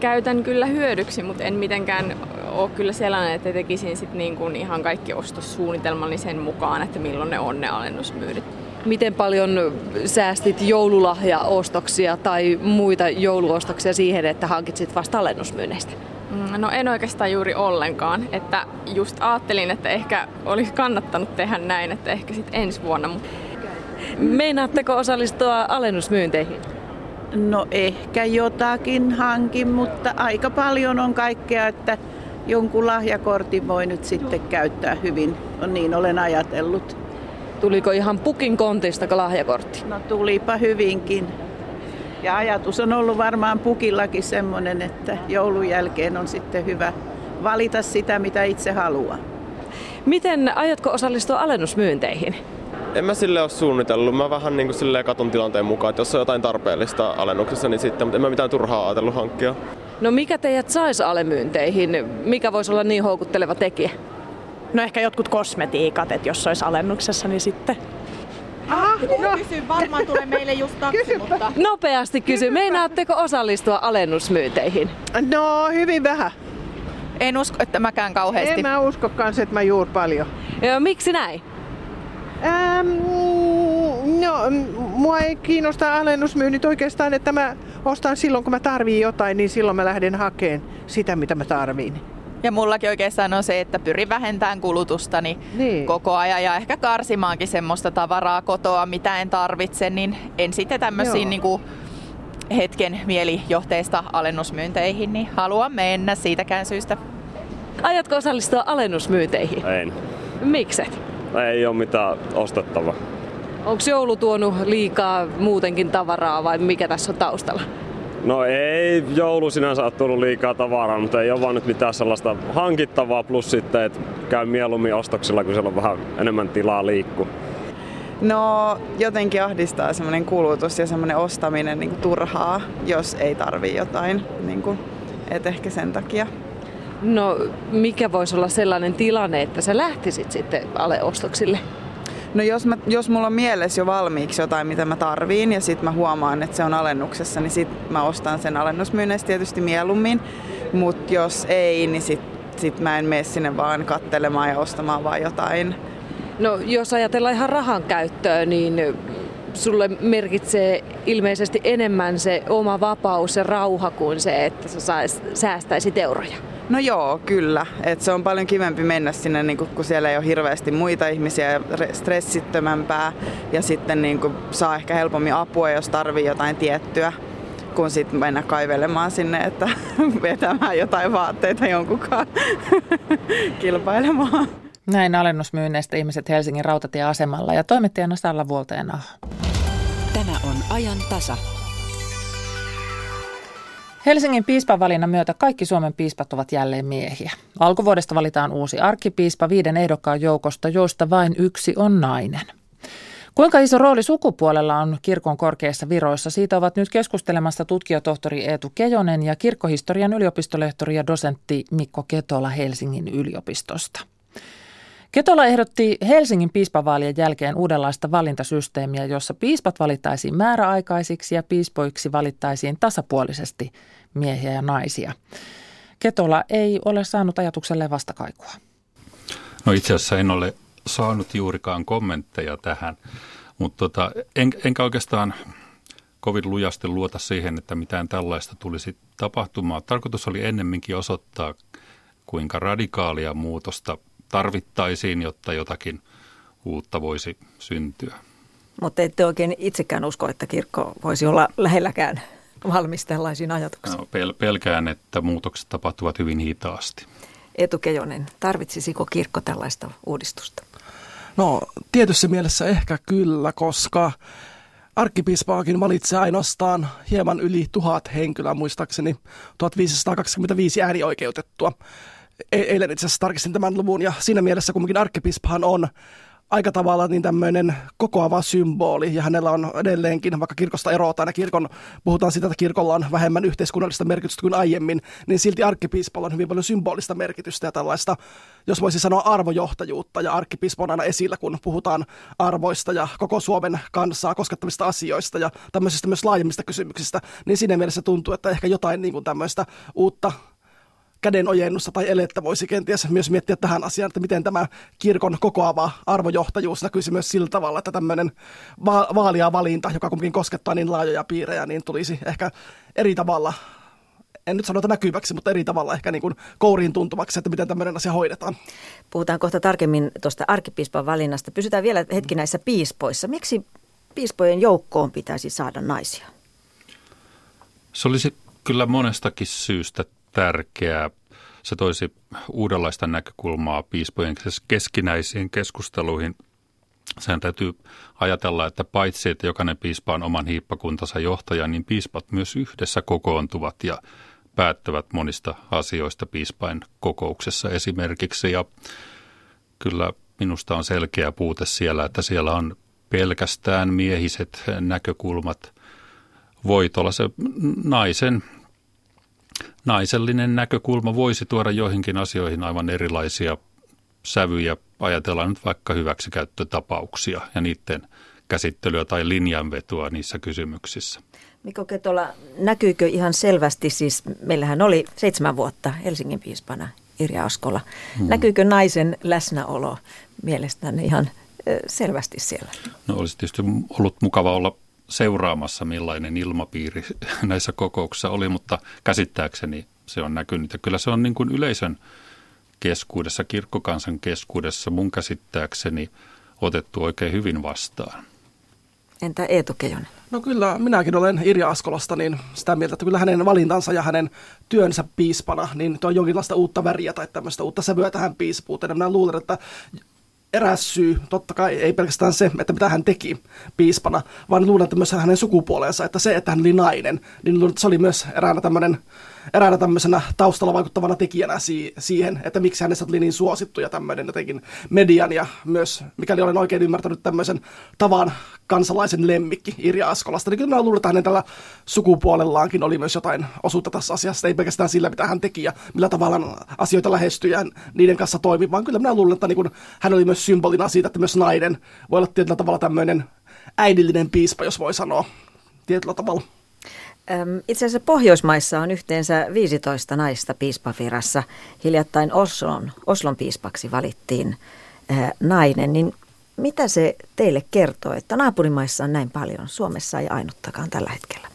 Käytän kyllä hyödyksi, mutta en mitenkään ole kyllä sellainen, että tekisin sit niin kuin ihan kaikki ostossuunnitelmani sen mukaan, että milloin ne on ne alennusmyynnit. Miten paljon säästit joululahjaostoksia tai muita jouluostoksia siihen, että hankitsit vasta alennusmyynneistä? Mm, no en oikeastaan juuri ollenkaan. Että just ajattelin, että ehkä olisi kannattanut tehdä näin, että ehkä sitten ensi vuonna. Meinaatteko osallistua alennusmyynteihin? No ehkä jotakin hankin, mutta aika paljon on kaikkea, että jonkun lahjakortin voi nyt sitten käyttää hyvin. On niin olen ajatellut. Tuliko ihan pukin kontista lahjakortti? No tulipa hyvinkin. Ja ajatus on ollut varmaan pukillakin semmoinen, että joulun jälkeen on sitten hyvä valita sitä, mitä itse haluaa. Miten aiotko osallistua alennusmyynteihin? En mä sille ole suunnitellut. Mä vähän niin kuin katon tilanteen mukaan, että jos on jotain tarpeellista alennuksessa, niin sitten, mutta en mä mitään turhaa ajatellut hankkia. No mikä teidät saisi alemyinteihin? Mikä voisi olla niin houkutteleva tekijä? No ehkä jotkut kosmetiikat, että jos olisi alennuksessa, niin sitten. Aha, No. Kysyn, varmaan tulee meille just taksi, mutta... Nopeasti kysy, meinaatteko osallistua alennusmyynteihin? No, hyvin vähän. En usko, että mäkään kauheasti. En mä usko kans, että mä juur paljon. Joo, miksi näin? Ähm, no, mua ei kiinnosta alennusmyynnit oikeastaan, että mä ostan silloin, kun mä tarviin jotain, niin silloin mä lähden hakemaan sitä, mitä mä tarviin. Ja mullakin oikeastaan on se, että pyrin vähentämään kulutustani niin. koko ajan ja ehkä karsimaankin semmoista tavaraa kotoa, mitä en tarvitse, niin en sitten tämmöisiin niin kuin hetken mielijohteista alennusmyynteihin, niin haluan mennä siitäkään syystä. Aiotko osallistua alennusmyynteihin? En. Mikset? Ei ole mitään ostettavaa. Onko joulu tuonut liikaa muutenkin tavaraa vai mikä tässä on taustalla? No ei joulu sinänsä ole tullut liikaa tavaraa, mutta ei ole vaan nyt mitään sellaista hankittavaa, plus sitten, että käy mieluummin ostoksilla, kun siellä on vähän enemmän tilaa liikkua. No jotenkin ahdistaa semmoinen kulutus ja semmoinen ostaminen niin turhaa, jos ei tarvi jotain. Niin kuin, et ehkä sen takia. No mikä voisi olla sellainen tilanne, että sä lähtisit sitten aleostoksille? No jos, mä, jos mulla on mielessä jo valmiiksi jotain, mitä mä tarviin ja sitten mä huomaan, että se on alennuksessa, niin sit mä ostan sen alennusmyynneistä tietysti mieluummin. Mutta jos ei, niin sit, sit mä en mene sinne vaan kattelemaan ja ostamaan vaan jotain. No jos ajatellaan ihan rahan käyttöä, niin sulle merkitsee ilmeisesti enemmän se oma vapaus ja rauha kuin se, että sä säästäisit euroja. No joo, kyllä. Et se on paljon kivempi mennä sinne, niin kun siellä ei ole hirveästi muita ihmisiä ja stressittömämpää. Ja sitten niin saa ehkä helpommin apua, jos tarvii jotain tiettyä kun sitten mennä kaivelemaan sinne, että vetämään jotain vaatteita jonkunkaan kilpailemaan. Näin alennusmyynneistä ihmiset Helsingin rautatieasemalla ja toimittajana Salla Vuolteena. Tämä on ajan tasa. Helsingin piispavalinnan myötä kaikki Suomen piispat ovat jälleen miehiä. Alkuvuodesta valitaan uusi arkkipiispa viiden ehdokkaan joukosta, joista vain yksi on nainen. Kuinka iso rooli sukupuolella on kirkon korkeissa viroissa? Siitä ovat nyt keskustelemassa tutkijatohtori Eetu Kejonen ja kirkkohistorian yliopistolehtori ja dosentti Mikko Ketola Helsingin yliopistosta. Ketola ehdotti Helsingin piispavaalien jälkeen uudenlaista valintasysteemiä, jossa piispat valittaisiin määräaikaisiksi ja piispoiksi valittaisiin tasapuolisesti miehiä ja naisia. Ketola ei ole saanut ajatukselle vastakaikua. No itse asiassa en ole saanut juurikaan kommentteja tähän, mutta tota, en, enkä oikeastaan kovin lujasti luota siihen, että mitään tällaista tulisi tapahtumaan. Tarkoitus oli ennemminkin osoittaa, kuinka radikaalia muutosta tarvittaisiin, jotta jotakin uutta voisi syntyä. Mutta ette oikein itsekään usko, että kirkko voisi olla lähelläkään valmis tällaisiin ajatuksiin? No, pel- pelkään, että muutokset tapahtuvat hyvin hitaasti. Etu Kejonen, tarvitsisiko kirkko tällaista uudistusta? No tietyssä mielessä ehkä kyllä, koska arkkipiispaakin valitsee ainoastaan hieman yli tuhat henkilöä, muistaakseni 1525 äänioikeutettua. E-, eilen itse asiassa tarkistin tämän luvun ja siinä mielessä kumminkin arkkipiispahan on aika tavalla niin tämmöinen kokoava symboli, ja hänellä on edelleenkin, vaikka kirkosta erotaan, ja kirkon, puhutaan siitä, että kirkolla on vähemmän yhteiskunnallista merkitystä kuin aiemmin, niin silti arkkipiispalla on hyvin paljon symbolista merkitystä ja tällaista, jos voisi sanoa arvojohtajuutta, ja arkkipiispa on aina esillä, kun puhutaan arvoista ja koko Suomen kansaa koskettavista asioista ja tämmöisistä myös laajemmista kysymyksistä, niin siinä mielessä tuntuu, että ehkä jotain niin kuin tämmöistä uutta kädenojennusta tai elettä voisi kenties myös miettiä tähän asiaan, että miten tämä kirkon kokoava arvojohtajuus näkyisi myös sillä tavalla, että tämmöinen va- vaalia valinta, joka kuitenkin koskettaa niin laajoja piirejä, niin tulisi ehkä eri tavalla en nyt sanota näkyväksi, mutta eri tavalla ehkä niin kuin kouriin tuntuvaksi, että miten tämmöinen asia hoidetaan. Puhutaan kohta tarkemmin tuosta arkkipiispan valinnasta. Pysytään vielä hetki näissä piispoissa. Miksi piispojen joukkoon pitäisi saada naisia? Se olisi kyllä monestakin syystä tärkeää. Se toisi uudenlaista näkökulmaa piispojen keskinäisiin keskusteluihin. Sen täytyy ajatella, että paitsi että jokainen piispa on oman hiippakuntansa johtaja, niin piispat myös yhdessä kokoontuvat ja päättävät monista asioista piispain kokouksessa esimerkiksi. Ja kyllä minusta on selkeä puute siellä, että siellä on pelkästään miehiset näkökulmat. Voi olla se naisen naisellinen näkökulma voisi tuoda joihinkin asioihin aivan erilaisia sävyjä. Ajatellaan nyt vaikka hyväksikäyttötapauksia ja niiden käsittelyä tai linjanvetoa niissä kysymyksissä. Mikko Ketola, näkyykö ihan selvästi, siis meillähän oli seitsemän vuotta Helsingin piispana Irja Askola. Hmm. Näkyykö naisen läsnäolo mielestäni ihan selvästi siellä? No olisi tietysti ollut mukava olla seuraamassa, millainen ilmapiiri näissä kokouksissa oli, mutta käsittääkseni se on näkynyt. Ja kyllä se on niin kuin yleisön keskuudessa, kirkkokansan keskuudessa mun käsittääkseni otettu oikein hyvin vastaan. Entä Eetu Keijonen? No kyllä, minäkin olen Irja Askolasta niin sitä mieltä, että kyllä hänen valintansa ja hänen työnsä piispana, niin tuo jonkinlaista uutta väriä tai tämmöistä uutta sävyä tähän piispuuteen. Minä luulen, että eräs syy, totta kai ei pelkästään se, että mitä hän teki piispana, vaan luulen, että myös hänen sukupuolensa, että se, että hän oli nainen, niin luulen, että se oli myös eräänä tämmöinen eräänä tämmöisenä taustalla vaikuttavana tekijänä si- siihen, että miksi hänestä tuli niin suosittu ja tämmöinen jotenkin median ja myös, mikäli olen oikein ymmärtänyt, tämmöisen tavan kansalaisen lemmikki Irja Askolasta. Niin kyllä mä luulen, että hänen tällä sukupuolellaankin oli myös jotain osuutta tässä asiassa, ei pelkästään sillä, mitä hän teki ja millä tavalla asioita lähestyi ja niiden kanssa toimi, vaan kyllä minä luulen, että niin hän oli myös symbolina siitä, että myös nainen voi olla tietyllä tavalla tämmöinen äidillinen piispa, jos voi sanoa tietyllä tavalla. Itse asiassa Pohjoismaissa on yhteensä 15 naista piispavirassa. Hiljattain Oslon, Oslon piispaksi valittiin nainen. Niin mitä se teille kertoo, että naapurimaissa on näin paljon? Suomessa ei ainuttakaan tällä hetkellä.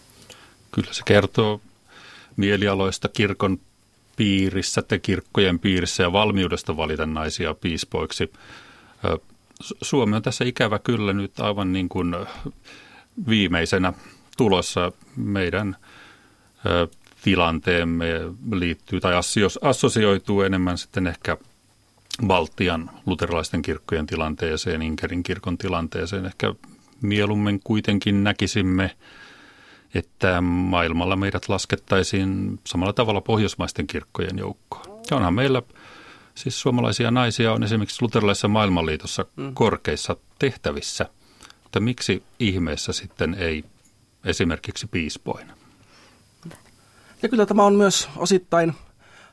Kyllä se kertoo mielialoista kirkon piirissä, te kirkkojen piirissä ja valmiudesta valita naisia piispoiksi. Suomi on tässä ikävä kyllä nyt aivan niin kuin viimeisenä tulossa meidän tilanteemme liittyy tai assosioituu enemmän sitten ehkä Baltian luterilaisten kirkkojen tilanteeseen, Inkerin kirkon tilanteeseen. Ehkä mieluummin kuitenkin näkisimme, että maailmalla meidät laskettaisiin samalla tavalla pohjoismaisten kirkkojen joukkoon. Ja onhan meillä siis suomalaisia naisia on esimerkiksi luterilaisessa maailmanliitossa mm. korkeissa tehtävissä. Mutta miksi ihmeessä sitten ei esimerkiksi piispoina. Ja kyllä tämä on myös osittain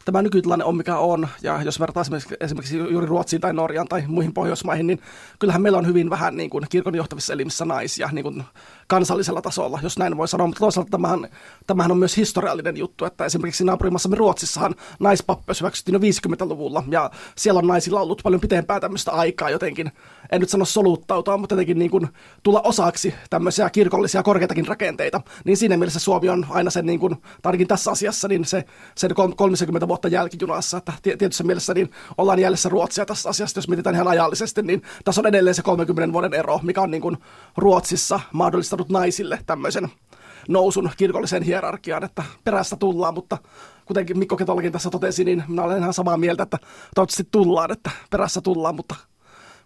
tämä nykytilanne on mikä on, ja jos vertaa esimerkiksi, esimerkiksi juuri Ruotsiin tai Norjaan tai muihin Pohjoismaihin, niin kyllähän meillä on hyvin vähän niin kuin, kirkon johtavissa elimissä naisia niin kuin, kansallisella tasolla, jos näin voi sanoa. Mutta toisaalta tämähän, tämähän on myös historiallinen juttu, että esimerkiksi naapurimassamme Ruotsissahan naispappeus hyväksyttiin jo 50-luvulla, ja siellä on naisilla ollut paljon pitempää tämmöistä aikaa jotenkin, en nyt sano soluttautua, mutta jotenkin niin kuin tulla osaksi tämmöisiä kirkollisia korkeitakin rakenteita. Niin siinä mielessä Suomi on aina sen, niin kuin, ainakin tässä asiassa, niin se, sen 30 vuotta jälkijunassa, että tietyssä mielessä niin ollaan jäljessä Ruotsia tässä asiassa, jos mietitään ihan ajallisesti, niin tässä on edelleen se 30 vuoden ero, mikä on niin kuin Ruotsissa mahdollistanut naisille tämmöisen nousun kirkolliseen hierarkiaan, että perästä tullaan, mutta kuten Mikko Ketolakin tässä totesi, niin minä olen ihan samaa mieltä, että toivottavasti tullaan, että perässä tullaan, mutta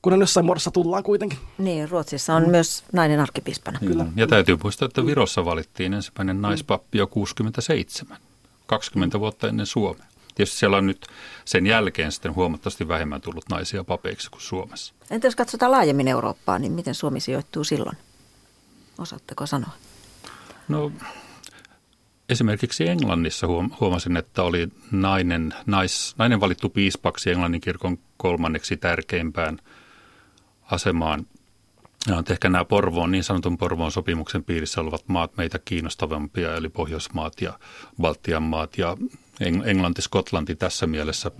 kunhan jossain muodossa tullaan kuitenkin. Niin, Ruotsissa on mm. myös nainen arkkipiispana. Kyllä. Ja täytyy muistaa, että Virossa valittiin ensimmäinen naispappi jo 67, 20 vuotta ennen Suomea. Tietysti siellä on nyt sen jälkeen sitten huomattavasti vähemmän tullut naisia papeiksi kuin Suomessa. Entä jos katsotaan laajemmin Eurooppaa, niin miten Suomi sijoittuu silloin? Osaatteko sanoa? No esimerkiksi Englannissa huomasin, että oli nainen, nais, nainen valittu piispaksi Englannin kirkon kolmanneksi tärkeimpään asemaan. Ja ehkä nämä Porvoon, niin sanotun Porvoon sopimuksen piirissä olevat maat meitä kiinnostavampia, eli Pohjoismaat ja Baltian maat ja Englanti, Skotlanti tässä mielessä.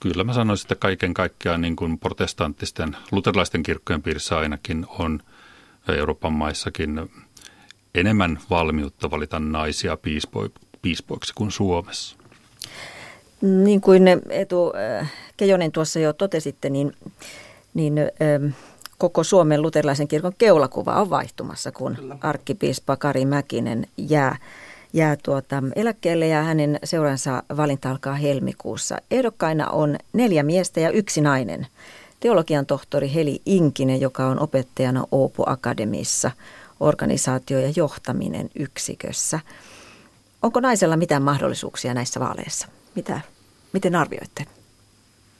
Kyllä mä sanoisin, että kaiken kaikkiaan niin kuin protestanttisten, luterilaisten kirkkojen piirissä ainakin on Euroopan maissakin enemmän valmiutta valita naisia piispo, piispoiksi kuin Suomessa. Niin kuin Etu Kejonen tuossa jo totesitte, niin, niin koko Suomen luterilaisen kirkon keulakuva on vaihtumassa, kun arkkipiispa Kari Mäkinen jää, jää tuota eläkkeelle ja hänen seuransa valinta alkaa helmikuussa. Ehdokkaina on neljä miestä ja yksi nainen. Teologian tohtori Heli Inkinen, joka on opettajana Oopu Akademissa organisaatio- ja johtaminen yksikössä. Onko naisella mitään mahdollisuuksia näissä vaaleissa? Mitä, miten arvioitte?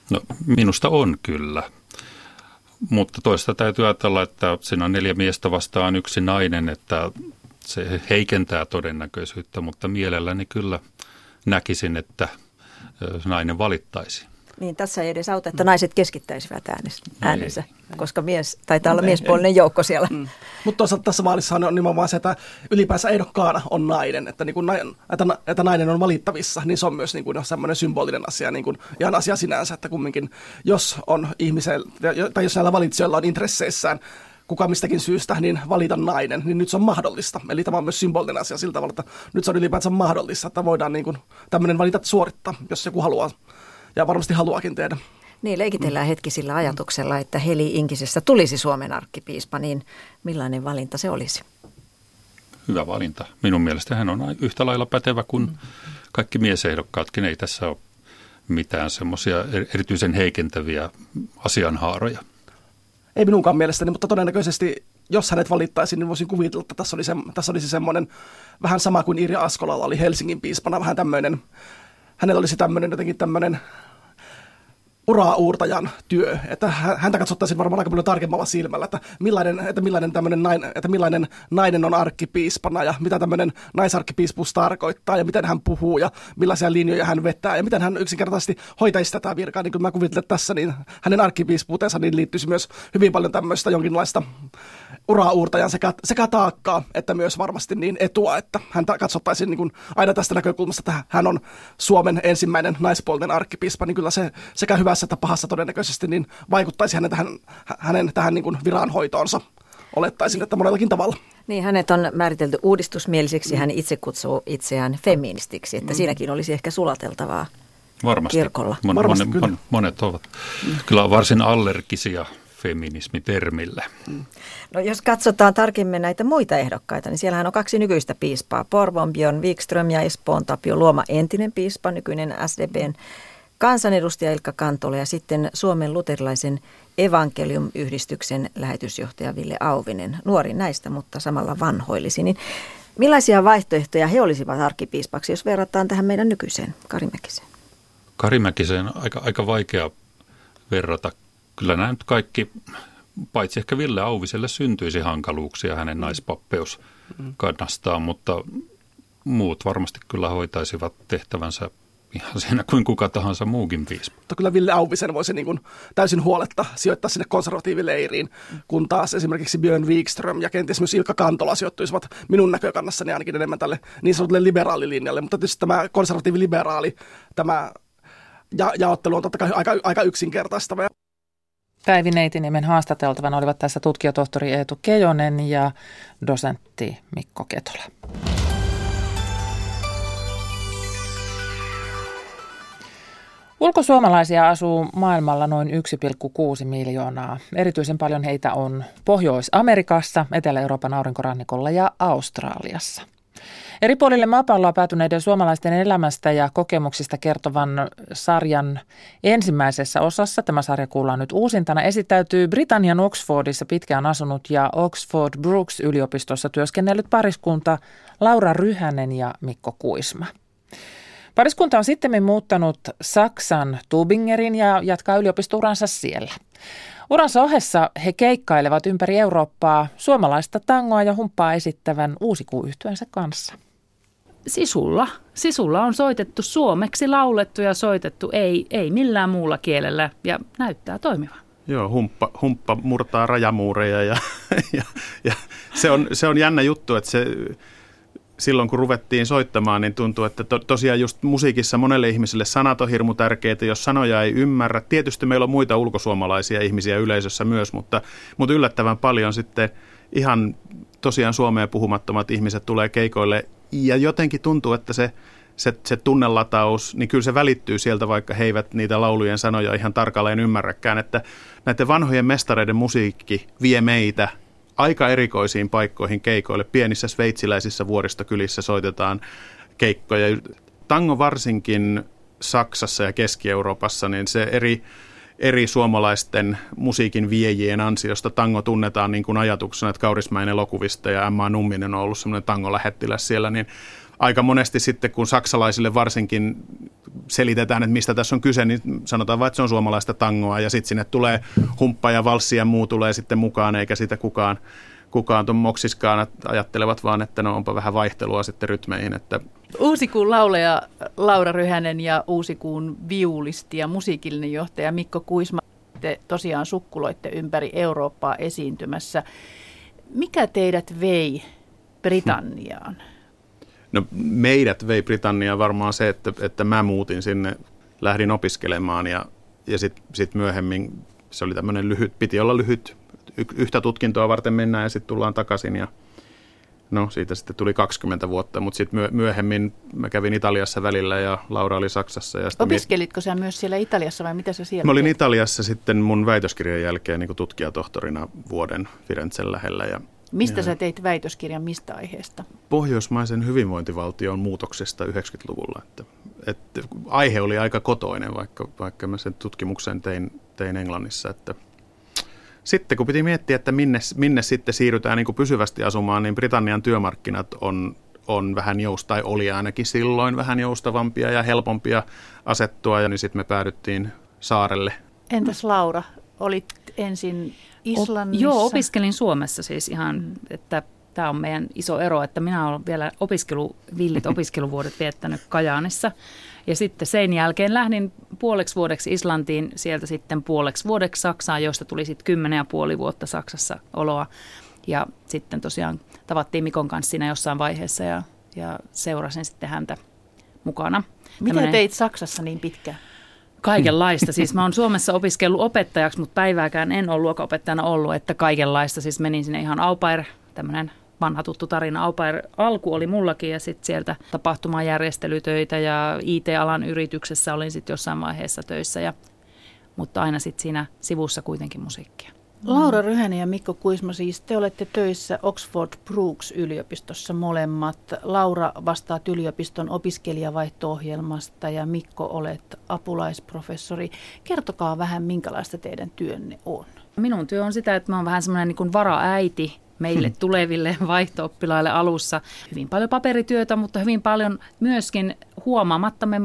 No, minusta on kyllä. Mutta toista täytyy ajatella, että siinä on neljä miestä vastaan yksi nainen, että se heikentää todennäköisyyttä, mutta mielelläni kyllä näkisin, että nainen valittaisi. Niin tässä ei edes auta, että naiset keskittäisivät äänes, äänensä, koska mies, taitaa olla miespuolinen joukko siellä. Mm. Mutta toisaalta tässä maalissa on nimenomaan se, että ylipäänsä ehdokkaana on nainen, että, niin kuin, että, että nainen on valittavissa, niin se on myös niin kuin, semmoinen symbolinen asia, niin kuin, ihan asia sinänsä, että kumminkin, jos on ihmisellä, tai jos näillä valitsijoilla on intresseissään kuka mistäkin syystä, niin valita nainen, niin nyt se on mahdollista. Eli tämä on myös symbolinen asia sillä tavalla, että nyt se on ylipäänsä mahdollista, että voidaan niin kuin, tämmöinen valita suorittaa, jos joku haluaa ja varmasti haluakin tehdä. Niin, leikitellään mm. hetki sillä ajatuksella, että Heli Inkisestä tulisi Suomen arkkipiispa, niin millainen valinta se olisi? Hyvä valinta. Minun mielestä hän on yhtä lailla pätevä kuin mm. kaikki miesehdokkaatkin. Ei tässä ole mitään semmoisia erityisen heikentäviä asianhaaroja. Ei minunkaan mielestäni, mutta todennäköisesti jos hänet valittaisiin, niin voisin kuvitella, että tässä, oli se, tässä olisi semmoinen vähän sama kuin Irja Askolalla oli Helsingin piispana, vähän tämmöinen, hänellä olisi tämmöinen jotenkin tämmöinen uraa-uurtajan työ, että häntä katsottaisiin varmaan aika paljon tarkemmalla silmällä, että millainen, että millainen, nainen, että millainen nainen on arkkipiispana ja mitä tämmöinen naisarkkipiispuus tarkoittaa ja miten hän puhuu ja millaisia linjoja hän vetää ja miten hän yksinkertaisesti hoitaisi tätä virkaa. Niin kuin mä kuvittelen tässä, niin hänen arkkipiispuutensa niin liittyisi myös hyvin paljon tämmöistä jonkinlaista ura-uurtajan sekä, sekä taakkaa että myös varmasti niin etua, että häntä katsottaisiin niin kuin aina tästä näkökulmasta, että hän on Suomen ensimmäinen naispuolinen arkkipiispa, niin kyllä se sekä hyvässä että pahassa todennäköisesti niin vaikuttaisi hänen tähän, hänen tähän niin kuin viranhoitoonsa. Olettaisin, että monellakin tavalla. Niin, hänet on määritelty uudistusmieliseksi, mm. hän itse kutsuu itseään feministiksi, että mm. siinäkin olisi ehkä sulateltavaa Varmasti. kirkolla. Mon, Varmasti mon, mon, monet ovat mm. kyllä varsin allergisia feminismitermille. Mm. No jos katsotaan tarkemmin näitä muita ehdokkaita, niin siellähän on kaksi nykyistä piispaa. Porvon Björn Wikström ja Espoon Tapio Luoma, entinen piispa, nykyinen SDPn kansanedustaja Ilkka Kantola ja sitten Suomen luterilaisen evankelium-yhdistyksen lähetysjohtaja Ville Auvinen. Nuori näistä, mutta samalla vanhoillisi. Niin millaisia vaihtoehtoja he olisivat arkkipiispaksi, jos verrataan tähän meidän nykyiseen Karimäkiseen? Karimäkiseen aika, aika vaikea verrata kyllä nämä nyt kaikki, paitsi ehkä Ville Auviselle syntyisi hankaluuksia hänen mm. naispappeus kannastaan, mutta muut varmasti kyllä hoitaisivat tehtävänsä ihan siinä kuin kuka tahansa muukin piispa. Mutta kyllä Ville Auvisen voisi niin kuin täysin huoletta sijoittaa sinne konservatiivileiriin, kun taas esimerkiksi Björn Wikström ja kenties myös Ilkka Kantola sijoittuisivat minun näkökannassani ainakin enemmän tälle niin sanotulle liberaalilinjalle. Mutta tietysti tämä konservatiivi-liberaali, tämä ja, jaottelu on totta kai aika, aika yksinkertaistava. Päivi Neitiniemen haastateltavan olivat tässä tutkijatohtori Eetu Kejonen ja dosentti Mikko Ketola. Ulkosuomalaisia asuu maailmalla noin 1,6 miljoonaa. Erityisen paljon heitä on Pohjois-Amerikassa, Etelä-Euroopan aurinkorannikolla ja Australiassa. Eri puolille maapalloa päätyneiden suomalaisten elämästä ja kokemuksista kertovan sarjan ensimmäisessä osassa, tämä sarja kuullaan nyt uusintana, esittäytyy Britannian Oxfordissa pitkään asunut ja Oxford Brooks yliopistossa työskennellyt pariskunta Laura Ryhänen ja Mikko Kuisma. Pariskunta on sitten muuttanut Saksan Tubingerin ja jatkaa yliopistouransa siellä. Uransa ohessa he keikkailevat ympäri Eurooppaa suomalaista tangoa ja humppaa esittävän uusikuuyhtyönsä kanssa. Sisulla. Sisulla on soitettu suomeksi, laulettu ja soitettu, ei, ei millään muulla kielellä ja näyttää toimivan. Joo, humppa, humppa murtaa rajamuureja ja, ja, ja se, on, se on jännä juttu, että se silloin kun ruvettiin soittamaan, niin tuntuu, että to, tosiaan just musiikissa monelle ihmiselle sanat on hirmu tärkeitä, jos sanoja ei ymmärrä. Tietysti meillä on muita ulkosuomalaisia ihmisiä yleisössä myös, mutta, mutta yllättävän paljon sitten ihan tosiaan suomeen puhumattomat ihmiset tulee keikoille ja jotenkin tuntuu, että se, se, se tunnelataus, niin kyllä se välittyy sieltä, vaikka he eivät niitä laulujen sanoja ihan tarkalleen ymmärräkään, että näiden vanhojen mestareiden musiikki vie meitä aika erikoisiin paikkoihin keikoille. Pienissä sveitsiläisissä vuoristokylissä soitetaan keikkoja. Tango varsinkin Saksassa ja Keski-Euroopassa, niin se eri, eri suomalaisten musiikin viejien ansiosta tango tunnetaan niin kuin ajatuksena, että Kaurismäen elokuvista ja Emma Numminen on ollut semmoinen tangolähettiläs siellä, niin aika monesti sitten, kun saksalaisille varsinkin selitetään, että mistä tässä on kyse, niin sanotaan vain, että se on suomalaista tangoa ja sitten sinne tulee humppa ja valssi ja muu tulee sitten mukaan, eikä sitä kukaan, kukaan tuon moksiskaan ajattelevat vaan, että no onpa vähän vaihtelua sitten rytmeihin. Että Uusikuun lauleja Laura Ryhänen ja Uusikuun viulisti ja musiikillinen johtaja Mikko Kuisma. Te tosiaan sukkuloitte ympäri Eurooppaa esiintymässä. Mikä teidät vei Britanniaan? No meidät vei Britanniaan varmaan se, että, että mä muutin sinne, lähdin opiskelemaan ja, ja sitten sit myöhemmin se oli tämmöinen lyhyt, piti olla lyhyt, yhtä tutkintoa varten mennään ja sitten tullaan takaisin ja no siitä sitten tuli 20 vuotta, mutta sitten myöhemmin mä kävin Italiassa välillä ja Laura oli Saksassa. Ja Opiskelitko sä myös siellä Italiassa vai mitä sä siellä Mä olin teet? Italiassa sitten mun väitöskirjan jälkeen niin tutkijatohtorina vuoden Firenzen lähellä ja Mistä ja sä teit väitöskirjan mistä aiheesta? Pohjoismaisen hyvinvointivaltion muutoksesta 90-luvulla. Että, että aihe oli aika kotoinen, vaikka, vaikka mä sen tutkimuksen tein, tein Englannissa. Että sitten kun piti miettiä, että minne, minne sitten siirrytään niin kuin pysyvästi asumaan, niin Britannian työmarkkinat on, on vähän jousta, tai oli ainakin silloin vähän joustavampia ja helpompia asettua, ja niin sitten me päädyttiin saarelle. Entäs Laura, olit ensin Islannissa? O, joo, opiskelin Suomessa siis ihan, että tämä on meidän iso ero, että minä olen vielä opiskelu, villit opiskeluvuodet viettänyt Kajaanissa. Ja sitten sen jälkeen lähdin puoleksi vuodeksi Islantiin, sieltä sitten puoleksi vuodeksi Saksaan, josta tuli sitten kymmenen ja puoli vuotta Saksassa oloa. Ja sitten tosiaan tavattiin Mikon kanssa siinä jossain vaiheessa ja, ja seurasin sitten häntä mukana. Mitä Tällainen... teit Saksassa niin pitkään? Kaikenlaista. Siis mä oon Suomessa opiskellut opettajaksi, mutta päivääkään en ole luokanopettajana ollut, että kaikenlaista. Siis menin sinne ihan au pair, tämmöinen vanha tuttu tarina. Au pair alku oli mullakin ja sitten sieltä tapahtumajärjestelytöitä ja IT-alan yrityksessä olin sitten jossain vaiheessa töissä. Ja, mutta aina sitten siinä sivussa kuitenkin musiikkia. Laura Ryhänen ja Mikko Kuisma, siis te olette töissä Oxford Brooks yliopistossa molemmat. Laura vastaat yliopiston opiskelijavaihto-ohjelmasta ja Mikko olet apulaisprofessori. Kertokaa vähän, minkälaista teidän työnne on. Minun työ on sitä, että mä oon vähän semmoinen niin varaäiti meille hmm. tuleville vaihtooppilaille alussa. Hyvin paljon paperityötä, mutta hyvin paljon myöskin huomaamatta me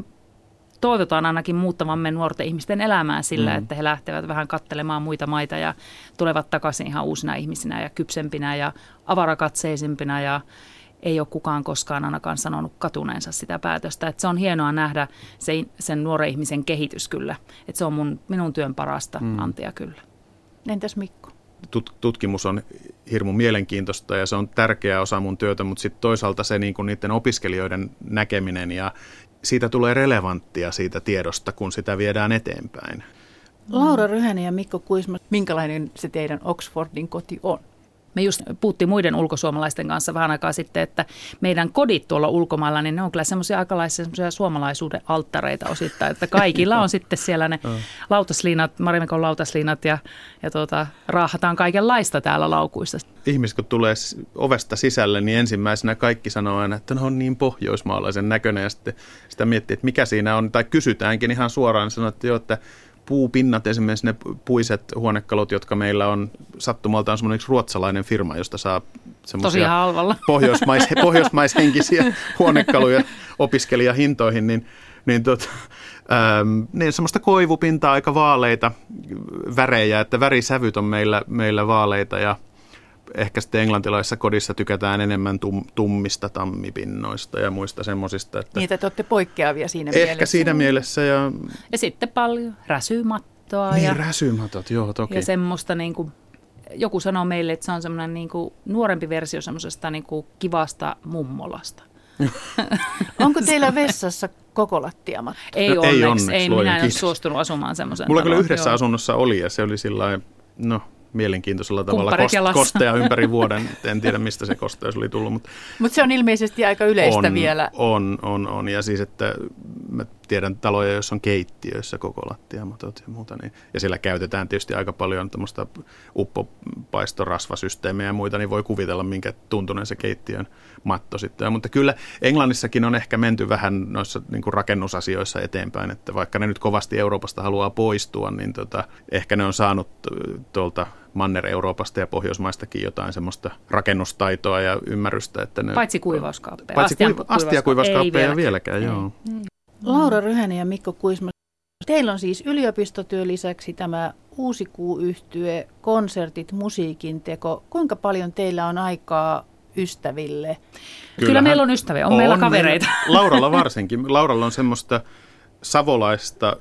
toivotaan ainakin muuttavamme nuorten ihmisten elämää sillä, mm. että he lähtevät vähän kattelemaan muita maita ja tulevat takaisin ihan uusina ihmisinä ja kypsempinä ja avarakatseisimpina ja ei ole kukaan koskaan ainakaan sanonut katuneensa sitä päätöstä. Että se on hienoa nähdä se, sen nuoren ihmisen kehitys kyllä. Että se on mun, minun työn parasta mm. antia kyllä. Entäs Mikko? tutkimus on hirmu mielenkiintoista ja se on tärkeä osa mun työtä, mutta sitten toisaalta se niin kuin niiden opiskelijoiden näkeminen ja siitä tulee relevanttia siitä tiedosta, kun sitä viedään eteenpäin. Laura Ryhänen ja Mikko Kuisma, minkälainen se teidän Oxfordin koti on? Me just puhuttiin muiden ulkosuomalaisten kanssa vähän aikaa sitten, että meidän kodit tuolla ulkomailla, niin ne on kyllä semmoisia aikalaisia suomalaisuuden alttareita osittain, että kaikilla on sitten siellä ne lautasliinat, Marimekon lautasliinat ja, ja tuota, raahataan kaikenlaista täällä laukuissa. Ihmiset kun tulee ovesta sisälle, niin ensimmäisenä kaikki sanoo aina, että ne on niin pohjoismaalaisen näköinen ja sitten sitä miettii, että mikä siinä on, tai kysytäänkin ihan suoraan, niin sanoo, että joo, että puupinnat, esimerkiksi ne puiset huonekalut, jotka meillä on sattumalta on semmoinen ruotsalainen firma, josta saa semmoisia pohjoismais, pohjoismaishenkisiä huonekaluja opiskelijahintoihin, niin, niin tot, ähm, niin semmoista koivupintaa, aika vaaleita värejä, että värisävyt on meillä, meillä vaaleita ja ehkä sitten englantilaisessa kodissa tykätään enemmän tum, tummista tammipinnoista ja muista semmoisista. Että Niitä te olette poikkeavia siinä ehkä mielessä. Ehkä siinä mielessä. Ja, ja sitten paljon räsymattoa. Niin, ja, räsymatot, joo toki. Ja semmoista niin kuin, joku sanoo meille, että se on semmoinen niin kuin nuorempi versio semmoisesta niin kuin kivasta mummolasta. Onko teillä vessassa koko lattiamatto? Ei no, onneksi, ei, onneksi, ei minä en ole suostunut asumaan semmoisen Mulla kyllä yhdessä joo. asunnossa oli ja se oli sillä no mielenkiintoisella tavalla kost, kostea ympäri vuoden. En tiedä, mistä se kosteus oli tullut. Mutta Mut se on ilmeisesti aika yleistä on, vielä. On, on, on. Ja siis, että mä tiedän taloja, joissa on keittiöissä koko lattiamatot ja muuta. Niin, ja sillä käytetään tietysti aika paljon tämmöistä uppopaistorasvasysteemejä ja muita, niin voi kuvitella, minkä tuntunen se keittiön matto sitten. Mutta kyllä Englannissakin on ehkä menty vähän noissa niin kuin rakennusasioissa eteenpäin, että vaikka ne nyt kovasti Euroopasta haluaa poistua, niin tota, ehkä ne on saanut tuolta Manner-Euroopasta ja Pohjoismaistakin jotain semmoista rakennustaitoa ja ymmärrystä. Että ne, Paitsi kuivauskaappeja. Paitsi astiakuivauskaappeja vieläkään, vieläkään, joo. Laura Ryhänen ja Mikko Kuisma, Teillä on siis yliopistotyön lisäksi tämä uusi kuuyhtye, konsertit, musiikin teko. Kuinka paljon teillä on aikaa ystäville? Kyllä, Kyllä meillä on ystäviä, on, on meillä kavereita. Meillä, Lauralla varsinkin. Lauralla on semmoista savolaista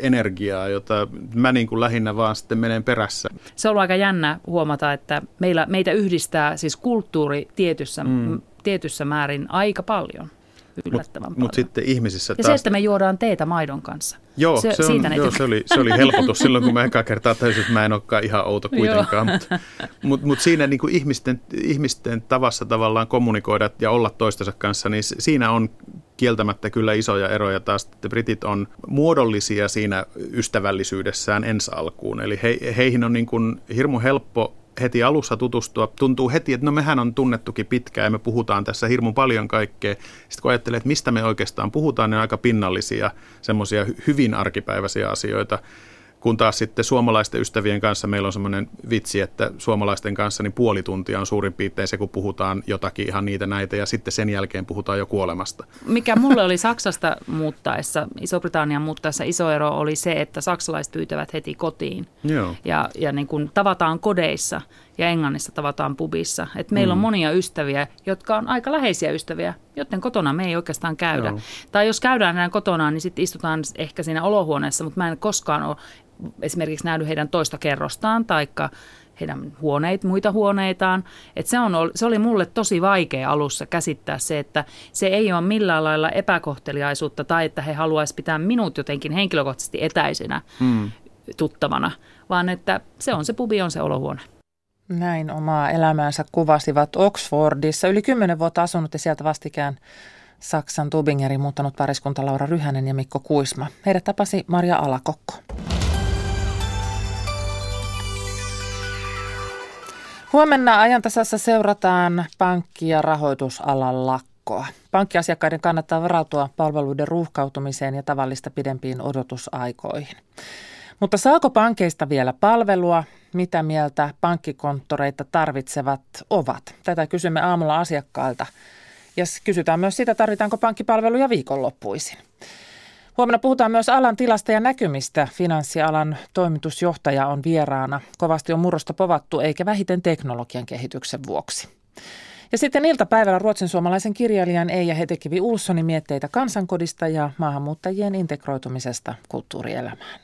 energiaa, jota mä niin kuin lähinnä vaan sitten menen perässä. Se on ollut aika jännä huomata, että meillä, meitä yhdistää siis kulttuuri tietyssä, mm. tietyssä määrin aika paljon yllättävän mut, paljon. Mutta sitten ihmisissä Ja taas... se, että me juodaan teetä maidon kanssa. Joo, se, se, on, siitä joo, se, oli, se oli helpotus silloin, kun mä eka kertaa täysin, että mä en olekaan ihan outo kuitenkaan. Mutta mut, mut siinä niin kuin ihmisten, ihmisten tavassa tavallaan kommunikoida ja olla toistensa kanssa, niin siinä on kieltämättä kyllä isoja eroja. Taas että britit on muodollisia siinä ystävällisyydessään ensi alkuun. Eli he, heihin on niin kuin hirmu helppo heti alussa tutustua. Tuntuu heti, että no mehän on tunnettukin pitkään ja me puhutaan tässä hirmu paljon kaikkea. Sitten kun ajattelee, että mistä me oikeastaan puhutaan, ne on aika pinnallisia, semmoisia hyvin arkipäiväisiä asioita. Kun taas sitten suomalaisten ystävien kanssa meillä on semmoinen vitsi, että suomalaisten kanssa niin puoli tuntia on suurin piirtein se, kun puhutaan jotakin ihan niitä näitä ja sitten sen jälkeen puhutaan jo kuolemasta. Mikä mulle oli Saksasta muuttaessa, Iso-Britannian muuttaessa iso ero oli se, että saksalaiset pyytävät heti kotiin. Joo. Ja, ja niin kuin tavataan kodeissa ja Englannissa tavataan pubissa. Et meillä mm. on monia ystäviä, jotka on aika läheisiä ystäviä, joten kotona me ei oikeastaan käydä. Joo. Tai jos käydään näin kotona, niin sitten istutaan ehkä siinä olohuoneessa, mutta mä en koskaan ole esimerkiksi nähnyt heidän toista kerrostaan tai heidän huoneit, muita huoneitaan. Et se, on, se oli mulle tosi vaikea alussa käsittää se, että se ei ole millään lailla epäkohteliaisuutta tai että he haluaisivat pitää minut jotenkin henkilökohtaisesti etäisenä hmm. tuttavana, vaan että se on se pubi, on se olohuone. Näin omaa elämäänsä kuvasivat Oxfordissa. Yli kymmenen vuotta asunut ja sieltä vastikään Saksan Tubingerin muuttanut pariskunta Laura Ryhänen ja Mikko Kuisma. Heidät tapasi Maria Alakokko. Huomenna ajantasassa seurataan pankki- ja rahoitusalan lakkoa. Pankkiasiakkaiden kannattaa varautua palveluiden ruuhkautumiseen ja tavallista pidempiin odotusaikoihin. Mutta saako pankeista vielä palvelua? Mitä mieltä pankkikonttoreita tarvitsevat ovat? Tätä kysymme aamulla asiakkailta. Ja kysytään myös sitä, tarvitaanko pankkipalveluja viikonloppuisin. Huomenna puhutaan myös alan tilasta ja näkymistä. Finanssialan toimitusjohtaja on vieraana. Kovasti on murrosta povattu, eikä vähiten teknologian kehityksen vuoksi. Ja sitten iltapäivällä ruotsin suomalaisen kirjailijan Eija Hetekivi Ulssonin mietteitä kansankodista ja maahanmuuttajien integroitumisesta kulttuurielämään.